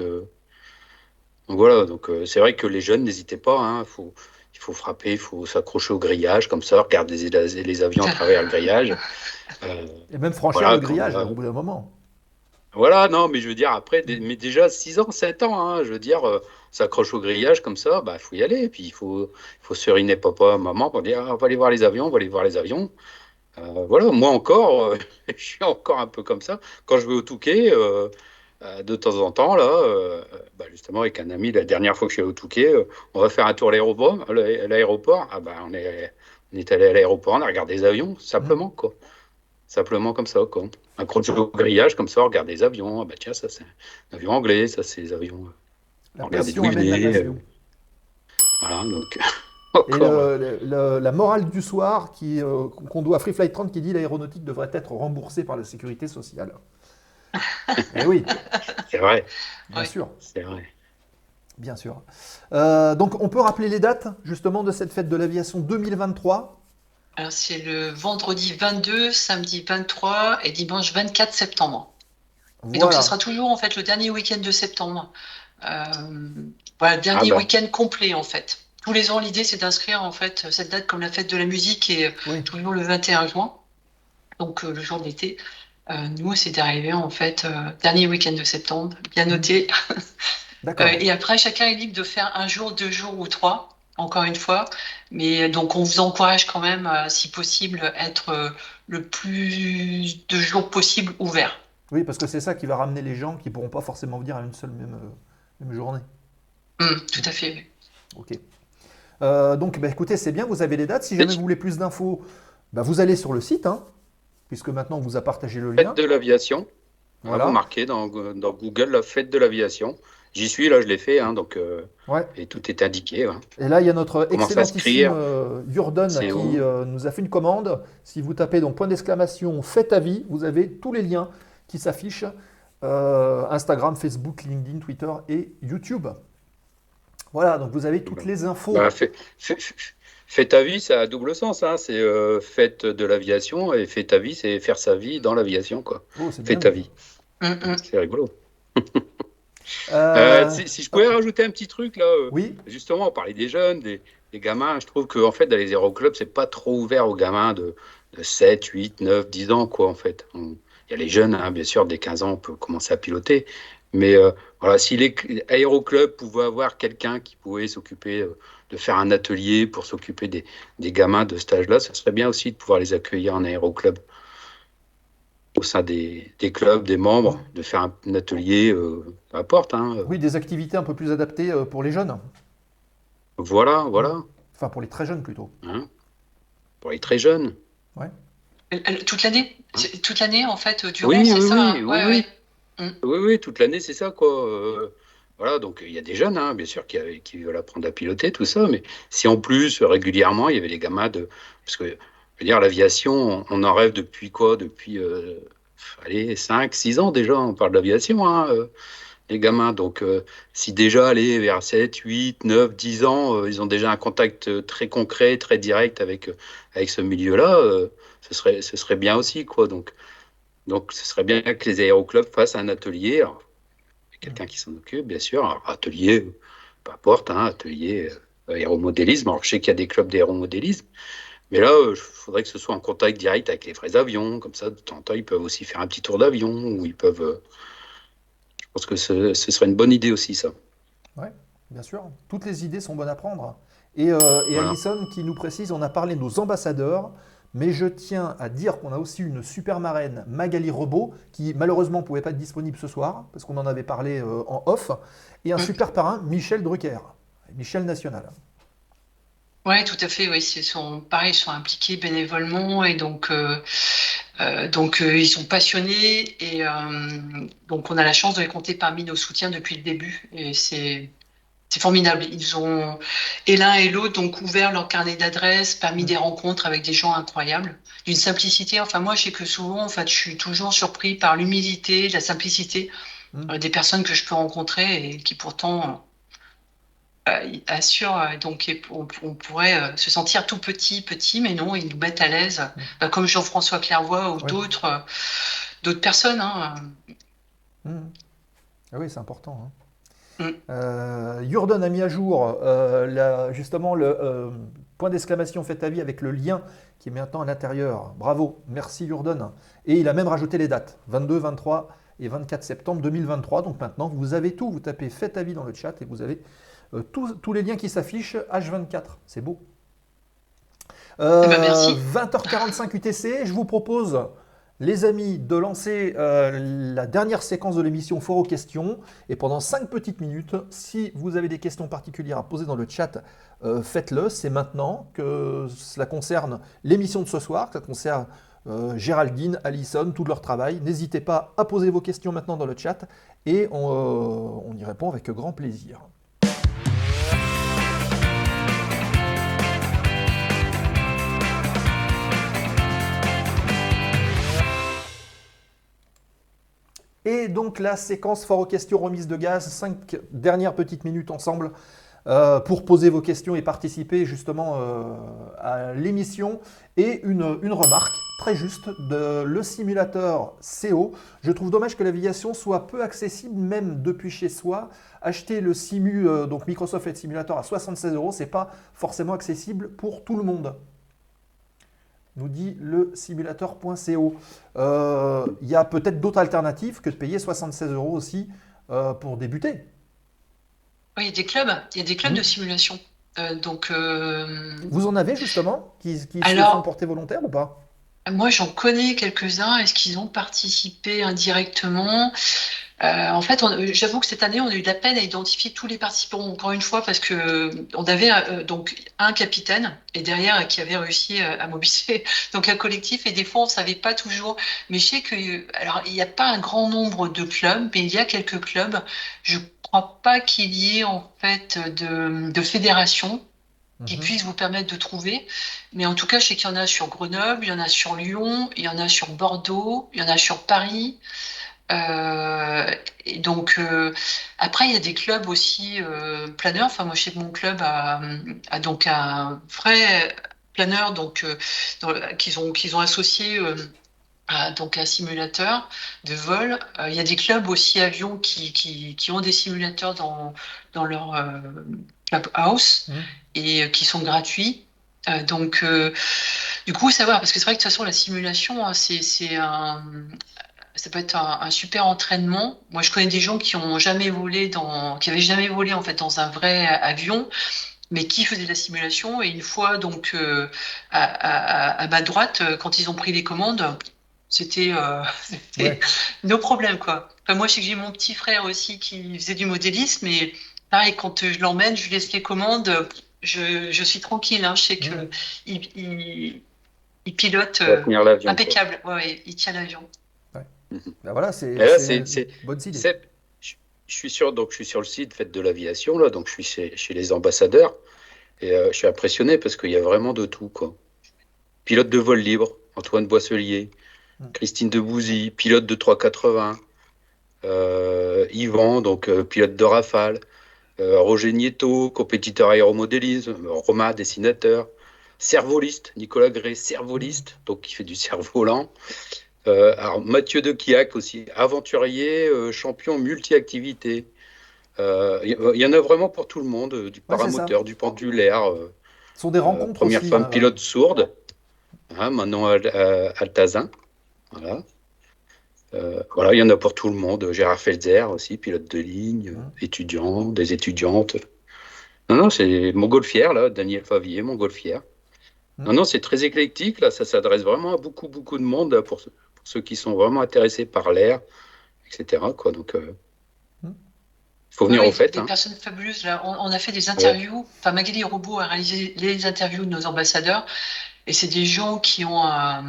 donc voilà, donc c'est vrai que les jeunes n'hésitez pas. Hein, faut, il faut frapper, il faut s'accrocher au grillage comme ça, regarder les, les avions à travers le grillage. Euh, Et même franchir Voilà, le grillage au bout d'un moment. Voilà, non, mais je veux dire après, mais déjà 6 ans, 7 ans, hein, je veux dire, euh, s'accroche au grillage comme ça, bah faut y aller. Et puis il faut, il faut seriner papa, maman pour dire, ah, on va aller voir les avions, on va aller voir les avions. Euh, voilà, moi encore, euh, je suis encore un peu comme ça. Quand je vais au Touquet, de temps en temps, là, bah, justement avec un ami, la dernière fois que je suis allé au Touquet, on va faire un tour à l'aéroport. l'aéroport, ah bah, on est, on est allé à l'aéroport, on a regardé les avions, simplement, quoi. Simplement comme ça, quoi. Accroché au grillage, comme ça, on regarde les avions. Ah bah tiens, ça c'est un avion anglais, ça c'est des avions. euh, La Regardez passion d'où il amène la est, passion. Voilà, donc. Et encore. le- le- le- la morale du soir qui, euh, qu'on doit à Free Flight 30 qui dit l'aéronautique devrait être remboursée par la sécurité sociale. Eh oui, C'est vrai, bien Ouais. sûr, c'est vrai. bien sûr. Euh, donc on peut rappeler les dates justement de cette fête de l'aviation 2023. Alors c'est le vendredi 22, samedi 23 et dimanche 24 septembre. Et donc ce sera toujours en fait le dernier week-end de septembre. Euh, voilà, le dernier Ah bah. week-end complet en fait. Tous les ans, l'idée c'est d'inscrire en fait cette date comme la fête de la musique et Oui. toujours le 21 juin, donc euh, le jour de l'été. Euh, nous, c'est d'arriver en fait euh, dernier week-end de septembre, bien noté. D'accord. Euh, et après, chacun est libre de faire un jour, deux jours ou trois, encore une fois. Mais donc, on vous encourage quand même, euh, si possible, être euh, le plus de jours possible ouvert. Oui, parce que c'est ça qui va ramener les gens qui pourront pas forcément venir à une seule même, euh, même journée. Hum, tout à fait. oui. Ok. Euh, donc, bah, écoutez, c'est bien, vous avez les dates. Si jamais vous voulez plus d'infos, bah, vous allez sur le site, hein, puisque maintenant on vous a partagé le lien. Fête de l'aviation. Voilà. Voilà. marqué dans, dans Google la fête de l'aviation. J'y suis, là, je l'ai fait, hein, donc, euh, Ouais. et tout est indiqué. Et là, il y a notre excellentissime euh, Jordan qui euh, nous a fait une commande. Si vous tapez donc point d'exclamation faites à vie, vous avez tous les liens qui s'affichent euh, Instagram, Facebook, LinkedIn, Twitter et YouTube. Voilà, donc vous avez toutes les infos. Bah, fait, fait- fait- fait ta vie, ça a double sens. Hein. C'est euh, fête de l'aviation et fait ta vie, c'est faire sa vie dans l'aviation. quoi. Oh, bien. ta vie. Hum, hum. C'est rigolo. Euh, Euh, si, si je pouvais rajouter un petit truc, là, euh, Oui, justement, on parlait des jeunes, des, des gamins. Je trouve qu'en fait, dans les aéroclubs, c'est pas trop ouvert aux gamins de, de 7, 8, 9, 10 ans, quoi, en fait. Il y a les jeunes, hein, bien sûr, dès 15 ans, on peut commencer à piloter. Mais euh, voilà, si les cl- aéroclubs pouvaient avoir quelqu'un qui pouvait s'occuper euh, de faire un atelier pour s'occuper des, des gamins de cet âge-là, ça serait bien aussi de pouvoir les accueillir en aéroclub au sein des, des clubs, des membres, de faire un, un atelier, euh, peu importe. Hein. Oui, des activités un peu plus adaptées euh, pour les jeunes. Voilà, voilà. Enfin, pour les très jeunes plutôt. hein. Pour les très jeunes. Elle- Toute l'année? C'est- Toute l'année, en fait, durant, Oui, c'est oui, ça? oui, hein oui, Ouais, oui. ouais. Oui, oui, toute l'année, c'est ça, quoi. Euh, voilà, donc il y a des jeunes, hein, bien sûr, qui, qui veulent apprendre à piloter, tout ça, mais si en plus, régulièrement, il y avait des gamins de. Parce que, dire, l'aviation, on, en rêve depuis quoi? Depuis, euh, allez, 5, 6 ans déjà, on parle d'aviation, hein, euh, les gamins. Donc, euh, si déjà, allez, vers 7, 8, 9, 10 ans, ils ont déjà un contact très concret, très direct avec, avec ce milieu-là, ce, serait, ce serait bien aussi, quoi. Donc, donc, ce serait bien que les aéroclubs fassent un atelier. Quelqu'un qui s'en occupe, bien sûr. Atelier, peu importe, hein, atelier aéromodélisme. Alors, je sais qu'il y a des clubs d'aéromodélisme. Mais là, il faudrait que ce soit en contact direct avec les vrais avions. Comme ça, de temps en temps, ils peuvent aussi faire un petit tour d'avion. Ou ils peuvent. euh, je pense que ce, ce serait une bonne idée aussi, ça. Bien sûr, toutes les idées sont bonnes à prendre. Et, euh, et Voilà. Alison qui nous précise, on a parlé de nos ambassadeurs, mais je tiens à dire qu'on a aussi une super marraine, Magali Rebaud, qui malheureusement ne pouvait pas être disponible ce soir, parce qu'on en avait parlé euh, en off, et un super parrain, Michel Drucker, Michel National. Oui, tout à fait. Oui, ils sont pareil, ils sont impliqués bénévolement et donc euh, euh, donc euh, ils sont passionnés et euh, donc on a la chance de les compter parmi nos soutiens depuis le début et c'est c'est formidable. Ils ont et l'un et l'autre donc ouvert leur carnet d'adresses, permis des rencontres avec des gens incroyables, d'une simplicité. Enfin moi, je sais que souvent, en fait, je suis toujours surpris par l'humilité, la simplicité Mm. euh, des personnes que je peux rencontrer et qui pourtant assure euh, donc on, on pourrait euh, se sentir tout petit petit mais non ils nous mettent à l'aise euh, comme Jean-François Clairvoy ou Ouais. d'autres euh, d'autres personnes hein. Mhm. Ah oui, c'est important. hein. Mm. Euh, Jordan a mis à jour euh, la- justement le euh, point d'exclamation faites à vie avec le lien qui est maintenant à l'intérieur. Bravo, merci Jordan. Et il a même rajouté les dates 22, 23 et 24 septembre 2023. Donc maintenant, vous avez tout. Vous tapez faites à vie dans le chat et vous avez euh, tous, tous les liens qui s'affichent H24. C'est beau. Euh, Eh ben, merci. 20h45 UTC, je vous propose, les amis, de lancer euh, la dernière séquence de l'émission Fort aux questions. Et pendant 5 petites minutes, si vous avez des questions particulières à poser dans le chat, euh, faites-le. C'est maintenant que cela concerne l'émission de ce soir, que ça concerne euh, Géraldine, Alison, tout leur travail. N'hésitez pas à poser vos questions maintenant dans le chat et on, euh, on y répond avec grand plaisir. Et donc la séquence fort aux questions remise de gaz, cinq dernières petites minutes ensemble euh, pour poser vos questions et participer justement euh, à l'émission. Et une, remarque très juste de le simulateur CO. Je trouve dommage que l'aviation soit peu accessible même depuis chez soi. Acheter le Simu, euh, donc Microsoft Flight Simulator à 76 euros, c'est pas forcément accessible pour tout le monde nous dit le simulateur.co. Euh, Il y a peut-être d'autres alternatives que de payer 76 euros aussi euh, pour débuter. Oui, il y a des clubs il y a des clubs Mhm. de simulation Euh, donc euh, Vous en avez justement qui, qui se Alors- font porter volontaire ou pas? Moi, j'en connais quelques-uns. Est-ce qu'ils ont participé indirectement? Euh, En fait, on- j'avoue que cette année, on a eu de la peine à identifier tous les participants. Encore une fois, parce que euh, on avait euh, donc un capitaine et derrière euh, qui avait réussi euh, à mobiliser donc un collectif. Et des fois, on savait pas toujours. Mais je sais que alors il n'y a pas un grand nombre de clubs, mais il y a quelques clubs. Je crois pas qu'il y ait en fait de, de fédérations qui Mhm. puissent vous permettre de trouver. Mais en tout cas, je sais qu'il y en a sur Grenoble, il y en a sur Lyon, il y en a sur Bordeaux, il y en a sur Paris. Euh, et donc, euh, après, il y a des clubs aussi euh, planeurs. Enfin, moi, je sais que mon club a, a donc un vrai planeur donc, qu'ils ont, qu'ils ont associé à donc, un simulateur de vol. Il y a des clubs aussi à Lyon qui, qui, qui ont des simulateurs dans, dans leur euh, clubhouse Mhm. et qui sont gratuits. Euh, donc, euh, du coup, savoir, parce que c'est vrai que de toute façon, la simulation, hein, c'est un, ça peut être un, un super entraînement. Moi, je connais des gens qui ont jamais volé dans, qui avaient jamais volé en fait dans un vrai avion, mais qui faisaient de la simulation. Et une fois, donc, euh, à, à, à ma droite, euh, quand ils ont pris les commandes, c'était, euh, Ouais. nos problèmes, quoi. Enfin, moi, je sais que j'ai mon petit frère aussi qui faisait du modélisme, et pareil, quand je l'emmène, je lui laisse les commandes, je, je suis tranquille, hein, je sais que Mhm. il, il, il pilote euh, impeccable, ouais, ouais, il tient l'avion. Ben voilà, c'est une bonne idée. Je je suis sur, donc je suis sur le site Fête de l'aviation là, donc je suis chez, chez les ambassadeurs et euh, je suis impressionné parce qu'il y a vraiment de tout quoi. Pilote de vol libre, Antoine Boisselier, Mm. Christine Debouzy, pilote de 380, euh, Yvan, donc euh, pilote de Rafale, euh, Roger Nieto, compétiteur aéromodélisme, Romain, dessinateur, cervoliste, Nicolas Gray, cervoliste, donc qui fait du cerf-volant. Euh, alors Mathieu de Quiac aussi, aventurier, euh, champion multi-activité. Euh, Il y, y en a vraiment pour tout le monde, euh, du Ouais, paramoteur, du pendulaire. euh, Ce sont des euh, rencontres première aussi, femme hein. pilote sourde, hein, euh, Altazin. Voilà. Euh, voilà, il y en a pour tout le monde. Gérard Felzer aussi, pilote de ligne, Mhm. euh, étudiant, des étudiantes. Non, non, c'est Montgolfière, là, Daniel Favier, Montgolfière. Mhm. Non, non, c'est très éclectique, là, ça s'adresse vraiment à beaucoup, beaucoup de monde, là, pour, ceux- qui sont vraiment intéressés par l'air, etc. Quoi. Donc, euh, il faut venir Oui, au fait. Des hein. personnes fabuleuses. Là. On, on a fait des interviews. Enfin, Magali Robot a réalisé les interviews de nos ambassadeurs. Et c'est des gens qui ont, euh,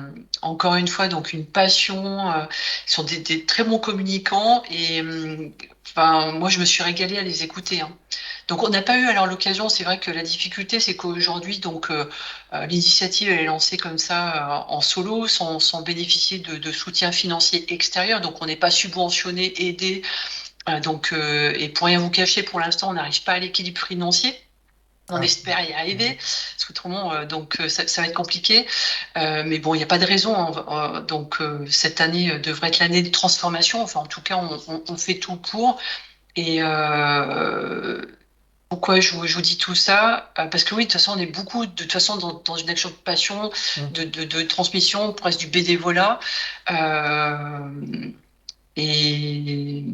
encore une fois, donc une passion, euh, ils sont des, des très bons communicants. Et hum, enfin, moi, je me suis régalée à les écouter. hein. Donc, on n'a pas eu alors l'occasion. C'est vrai que la difficulté, c'est qu'aujourd'hui, donc, euh, euh, l'initiative elle est lancée comme ça euh, en solo, sans, sans bénéficier de, de soutien financier extérieur. Donc, on n'est pas subventionné, aidé. Euh, donc, et pour rien vous cacher, pour l'instant, on n'arrive pas à l'équilibre financier. On Ah. espère y arriver, parce qu'autrement, euh, donc ça, ça va être compliqué. Euh, mais bon, il n'y a pas de raison. hein. Donc euh, cette année devrait être l'année de transformation. Enfin, en tout cas, on, on- on fait tout pour. Et euh, pourquoi je vous, je vous dis tout ça Euh, Parce que oui, de toute façon, on est beaucoup, de toute façon, dans, dans une action de passion, Mm. de, de, de transmission, presque du bénévolat. Euh, et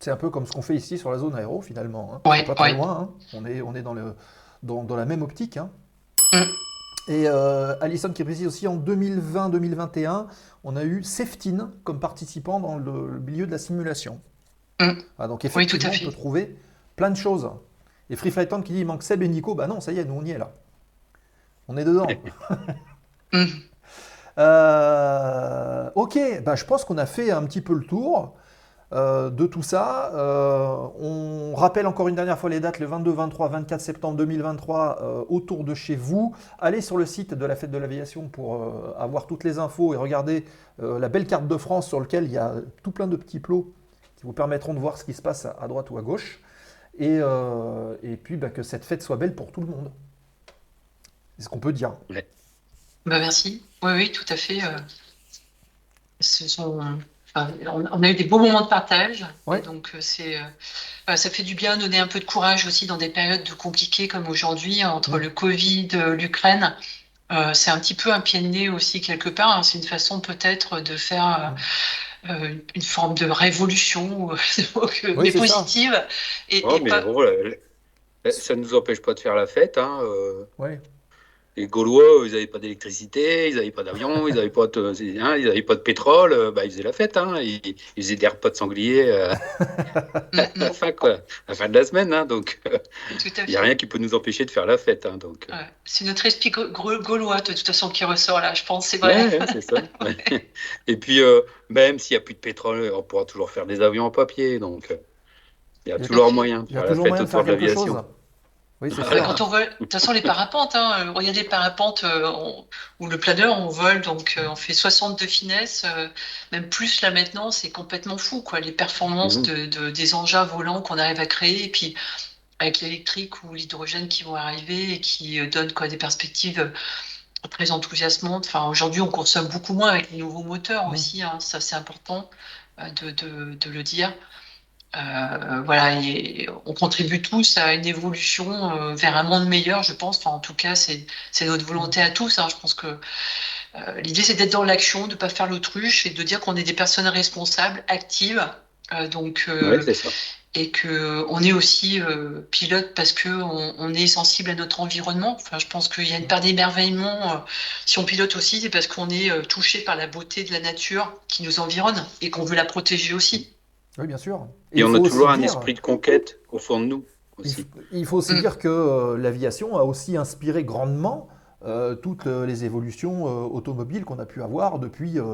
C'est un peu comme ce qu'on fait ici sur la zone aéro finalement. hein. Ouais, pas très ouais. loin. hein. On est, on est dans, le, dans, dans la même optique. hein. Mm. Et euh, Alison qui précise aussi en 2020-2021, on a eu Seftin comme participant dans le, le milieu de la simulation. Mm. Ah, donc Oui, tout à effectivement, fait. on peut trouver plein de choses. Et Free Flight Town qui dit il manque Seb et Nico, bah non, ça y est, nous on y est là. On est dedans. Euh, ok, bah, je pense qu'on a fait un petit peu le tour euh, de tout ça. Euh, on rappelle encore une dernière fois les dates, le 22, 23, 24 septembre 2023, euh, autour de chez vous. Allez sur le site de la Fête de l'Aviation pour avoir toutes les infos et regarder la belle carte de France sur laquelle il y a tout plein de petits plots qui vous permettront de voir ce qui se passe à, à droite ou à gauche. Et, euh, et puis bah, que cette fête soit belle pour tout le monde. C'est ce qu'on peut dire. Bah, merci. Oui, oui, tout à fait. euh, ce sont, enfin, on, on a eu des beaux moments de partage. Ouais. Donc, euh, c'est, euh, euh, ça fait du bien de donner un peu de courage aussi dans des périodes de compliquées comme aujourd'hui, hein, entre le Covid, l'Ukraine. Euh, c'est un petit peu un pied de nez aussi quelque part. hein. C'est une façon peut-être de faire euh, euh, une forme de révolution, ou- Oui, mais c'est ça. positive. Et, Oh, et mais pas- bon, ça ne nous empêche pas de faire la fête. Hein, euh, Ouais. Les Gaulois, ils n'avaient pas d'électricité, ils n'avaient pas d'avion, ils n'avaient pas, de, hein, ils avaient pas de pétrole, euh, bah, ils faisaient la fête. Hein, ils, ils faisaient des repas de sanglier euh, à, la fin, quoi, à la fin de la semaine. Hein, donc, euh, il n'y a rien qui peut nous empêcher de faire la fête. Hein, donc, Ouais. C'est notre esprit gau- gau- gaulois de toute façon qui ressort là, je pense, c'est vrai. ouais, ouais, c'est ça. Ouais. Et puis, euh, même s'il n'y a plus de pétrole, on pourra toujours faire des avions en papier. Donc, il y a toujours moyen de Il y a faire la toujours fête moyen de autour faire de quelque chose. l'aviation. Oui, c'est sûr. Quand on vole, de toute façon, les parapentes, hein, euh, regardez le parapente euh, on- ou le planeur, on vole, donc euh, on fait 60 de finesse, euh, même plus là maintenant, c'est complètement fou, quoi. Les performances Mhm. de, de- des engins volants qu'on arrive à créer, et puis avec l'électrique ou l'hydrogène qui vont arriver et qui euh, donnent quoi, des perspectives euh, très enthousiasmantes. Enfin, aujourd'hui, on consomme beaucoup moins avec les nouveaux moteurs aussi, hein, ça c'est important euh, de, de- de le dire. Euh, voilà, et on contribue tous à une évolution euh, vers un monde meilleur, je pense. Enfin, en tout cas, c'est notre volonté à tous. hein. Je pense que euh, l'idée, c'est d'être dans l'action, de pas faire l'autruche et de dire qu'on est des personnes responsables, actives. Euh, donc, euh, Ouais, c'est ça. et que on est aussi euh, pilote parce que on, on est sensible à notre environnement. Enfin, je pense qu'il y a une part d'émerveillement. euh, si on pilote aussi, c'est parce qu'on est euh, touché par la beauté de la nature qui nous environne et qu'on veut la protéger aussi. Oui, bien sûr. Et on a toujours un dire- esprit de conquête au fond de nous Il, aussi. il faut aussi Mm. dire que euh, l'aviation a aussi inspiré grandement euh, toutes euh, les évolutions euh, automobiles qu'on a pu avoir depuis euh,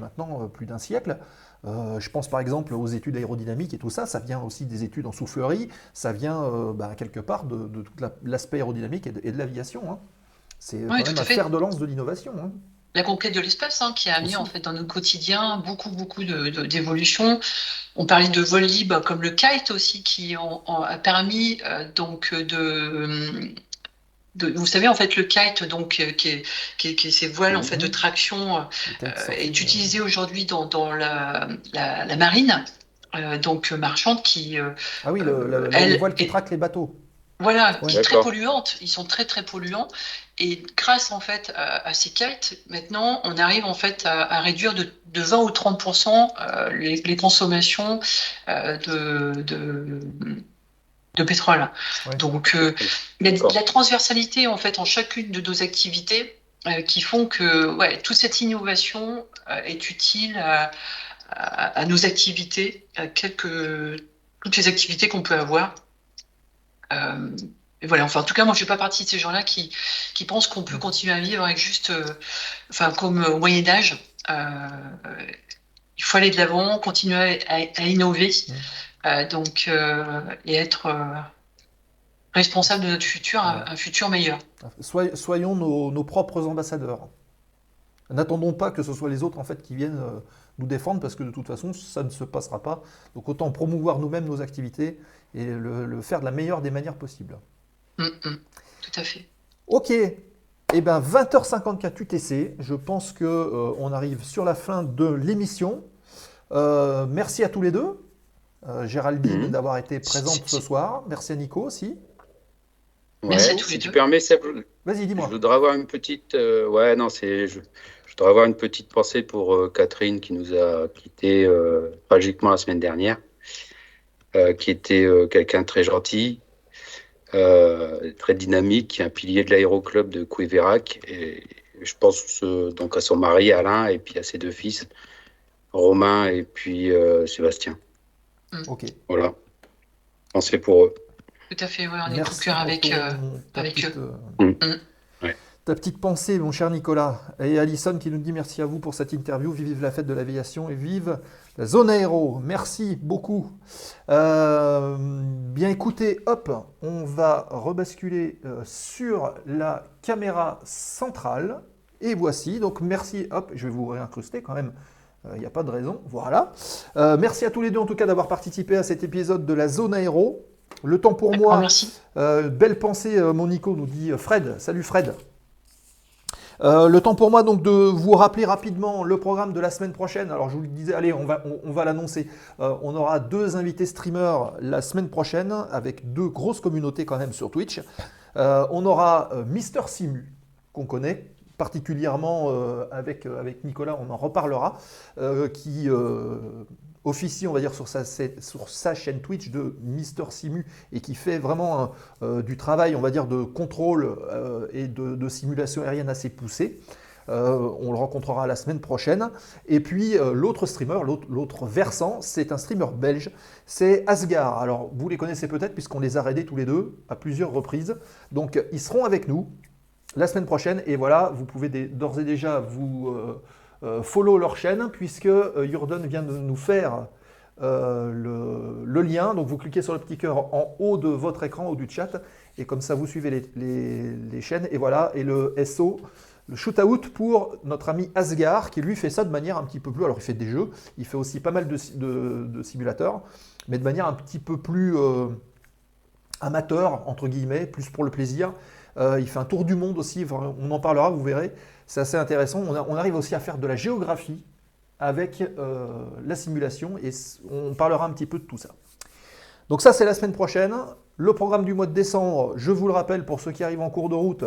maintenant plus d'un siècle. Euh, je pense par exemple aux études aérodynamiques et tout ça, ça vient aussi des études en soufflerie, ça vient euh, bah, quelque part de, de tout la- l'aspect aérodynamique et de, l'aviation. hein. C'est quand même un fait. fer de lance de l'innovation. hein. La conquête de l'espace hein, qui a amené en fait dans notre quotidien beaucoup beaucoup de- de- d'évolutions. On parlait de vol libre comme le kite aussi qui en- en a permis euh, donc de, de- vous savez en fait le kite donc euh, qui est, qui est- qui est ces voiles en fait de Mhm. traction euh, euh, est euh, utilisé aujourd'hui dans, dans la, la, la marine euh, donc marchande qui euh, Ah oui, le, le- elle les voiles qui est- traquent les bateaux. voilà, Ouais. qui est très polluante. Ils sont très très polluants. Et grâce en fait à, à ces kites, maintenant, on arrive en fait à, à réduire de, de 20 ou 30 euh, les, les consommations euh, de, de, de pétrole. Ouais. Donc, euh, il y a de D'accord. la transversalité en fait en chacune de nos activités euh, qui font que ouais, toute cette innovation euh, est utile à, à- à nos activités, à quelques, toutes les activités qu'on peut avoir. Euh, et voilà, enfin, en tout cas, moi, je fais pas partie de ces gens-là qui, qui pensent qu'on peut continuer à vivre avec juste, euh, enfin, comme au Moyen Âge. Euh, il faut aller de l'avant, continuer à, innover, euh, donc euh, et être euh, responsable de notre futur, un- un futur meilleur. Soy- soyons nos, nos propres ambassadeurs. N'attendons pas que ce soit les autres en fait qui viennent euh, nous défendre parce que de toute façon ça ne se passera pas. Donc autant promouvoir nous-mêmes nos activités et le, le faire de la meilleure des manières possibles. Mm, mm, tout à fait. Ok, eh ben 20h54 UTC, je pense que euh, on arrive sur la fin de l'émission. Euh, merci à tous les deux. Euh, Géraldine Mhm. d'avoir été présente Si, ce si. soir. Merci à Nico aussi. Merci à tous les si tu deux. permets, Seb, je- Vas-y, je dis-moi. voudrais avoir une petite. euh, ouais, non, c'est. Je, je voudrais avoir une petite pensée pour euh, Catherine qui nous a quittés euh, tragiquement la semaine dernière, euh, qui était euh, quelqu'un de très gentil, euh, très dynamique, qui est un pilier de l'aéroclub de Couévérac. Et je pense euh, donc à son mari Alain et puis à ses deux fils, Romain et puis euh, Sébastien. Ok. Voilà. Pensez pour eux. Tout à fait, ouais, on est tout cœur avec, euh, avec eux. Ta petite pensée, mon cher Nicolas. Et Alison qui nous dit merci à vous pour cette interview. Vive la fête de l'aviation et vive la zone aéro. Merci beaucoup. Euh, bien écoutez, hop, on va rebasculer euh, sur la caméra centrale. Et voici, donc merci, hop, je vais vous réincruster quand même. Il n'y a pas de raison, voilà. Euh, merci à tous les deux en tout cas d'avoir participé à cet épisode de la zone aéro. Le temps pour moi. Ah, merci. Euh, belle pensée, euh, mon Nico, nous dit euh, Fred. Salut Fred. Euh, le temps pour moi donc de vous rappeler rapidement le programme de la semaine prochaine. Alors je vous le disais, allez, on va, on, on va l'annoncer. Euh, on aura deux invités streamers la semaine prochaine avec deux grosses communautés quand même sur Twitch. Euh, on aura Mister Simu qu'on connaît particulièrement avec, avec Nicolas, on en reparlera, qui officie, on va dire, sur sa, sur chaîne Twitch de Mister Simu et qui fait vraiment euh, du travail, on va dire, de contrôle euh, et de, simulation aérienne assez poussé. Euh, on le rencontrera la semaine prochaine. Et puis l'autre streamer, l'autre- versant, c'est un streamer belge, c'est Asgard. Alors vous les connaissez peut-être puisqu'on les a raidés tous les deux à plusieurs reprises. Donc ils seront avec nous la semaine prochaine. Et voilà, vous pouvez d'ores et déjà vous follow leur chaîne puisque euh, Jordan vient de nous faire euh, le, lien. Donc vous cliquez sur le petit cœur en haut de votre écran, au du chat, et comme ça vous suivez les, chaînes. Et voilà, et le SO, le shootout pour notre ami Asgard, qui lui fait ça de manière un petit peu plus. Alors il fait des jeux, il fait aussi pas mal de, si- de- de simulateurs, mais de manière un petit peu plus euh, amateur, entre guillemets, plus pour le plaisir. Euh, il fait un tour du monde aussi, on en parlera, vous verrez. C'est assez intéressant. On, arrive aussi à faire de la géographie avec euh, la simulation et on parlera un petit peu de tout ça. Donc ça, c'est la semaine prochaine. Le programme du mois de décembre, je vous le rappelle pour ceux qui arrivent en cours de route,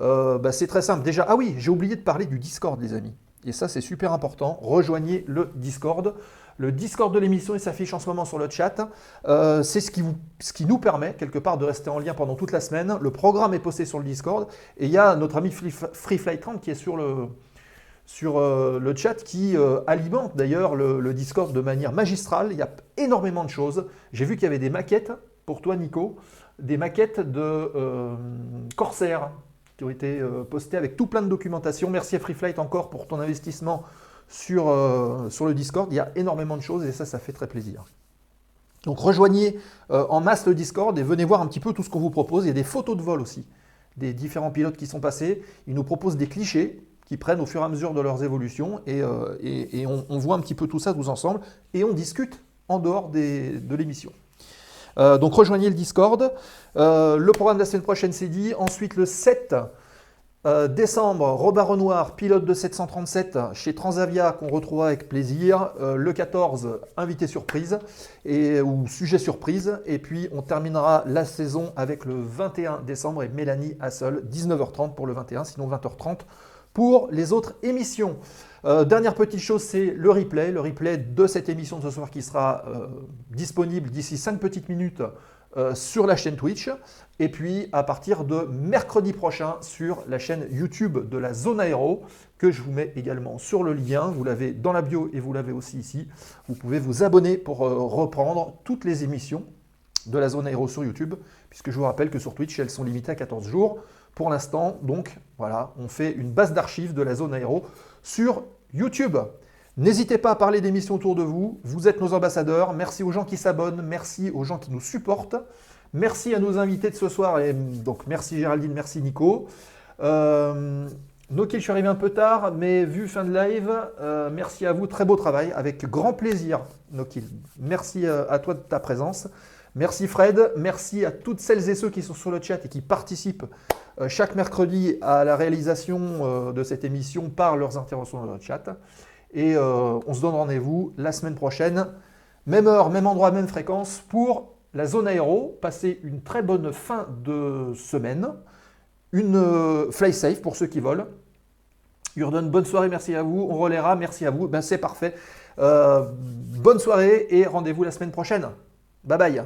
euh, bah, c'est très simple. Déjà, ah oui, j'ai oublié de parler du Discord, les amis. Et ça, c'est super important. Rejoignez le Discord. Le Discord de l'émission, il s'affiche en ce moment sur le chat. Euh, c'est ce qui, nous permet, quelque part, de rester en lien pendant toute la semaine. Le programme est posté sur le Discord. Et il y a notre ami Free Flight 30 qui est sur le, euh, chat qui euh, alimente d'ailleurs le, Discord de manière magistrale. Il y a énormément de choses. J'ai vu qu'il y avait des maquettes pour toi, Nico, des maquettes de euh, Corsair qui ont été postées avec tout plein de documentation. Merci à FreeFlight encore pour ton investissement sur, sur le Discord. Il y a énormément de choses et ça, ça fait très plaisir. Donc rejoignez en masse le Discord et venez voir un petit peu tout ce qu'on vous propose. Il y a des photos de vol aussi, des différents pilotes qui sont passés. Ils nous proposent des clichés qui prennent au fur et à mesure de leurs évolutions et, on, voit un petit peu tout ça tous ensemble et on discute en dehors de l'émission. Euh, donc rejoignez le Discord. Euh, le programme de la semaine prochaine, c'est dit. Ensuite, le 7 euh, décembre, Robin Renoir, pilote de 737 chez Transavia, qu'on retrouvera avec plaisir. le 14, invité surprise et, ou sujet surprise. Et puis, on terminera la saison avec le 21 décembre et Mélanie Hassel, 19h30 pour le 21, sinon 20h30 pour les autres émissions. Euh, dernière petite chose, c'est le replay. Le replay de cette émission de ce soir qui sera euh, disponible d'ici 5 petites minutes euh, sur la chaîne Twitch. Et puis à partir de mercredi prochain sur la chaîne YouTube de la Zone Aéro, que je vous mets également sur le lien. Vous l'avez dans la bio et vous l'avez aussi ici. Vous pouvez vous abonner pour reprendre toutes les émissions de la Zone Aéro sur YouTube, puisque je vous rappelle que sur Twitch, elles sont limitées à 14 jours pour l'instant. Donc voilà, on fait une base d'archives de la zone aéro sur YouTube. N'hésitez pas à parler d'émissions autour de vous. Vous êtes nos ambassadeurs. Merci aux gens qui s'abonnent. Merci aux gens qui nous supportent. Merci à nos invités de ce soir. Et donc merci Géraldine, merci Nico. Euh, je suis arrivé un peu tard, mais vu fin de live, euh, merci à vous. Très beau travail. Avec grand plaisir, Nokil. Merci euh, à toi de ta présence. Merci Fred. Merci à toutes celles et ceux qui sont sur le chat et qui participent euh, chaque mercredi à la réalisation de cette émission par leurs interventions dans le chat. Et euh, on se donne rendez-vous la semaine prochaine, même heure, même endroit, même fréquence, pour la zone aéro. Passez une très bonne fin de semaine, une fly safe pour ceux qui volent. Urden, bonne soirée, merci à vous. On relaiera, merci à vous. Ben, c'est parfait. bonne soirée et rendez-vous la semaine prochaine. Bye bye.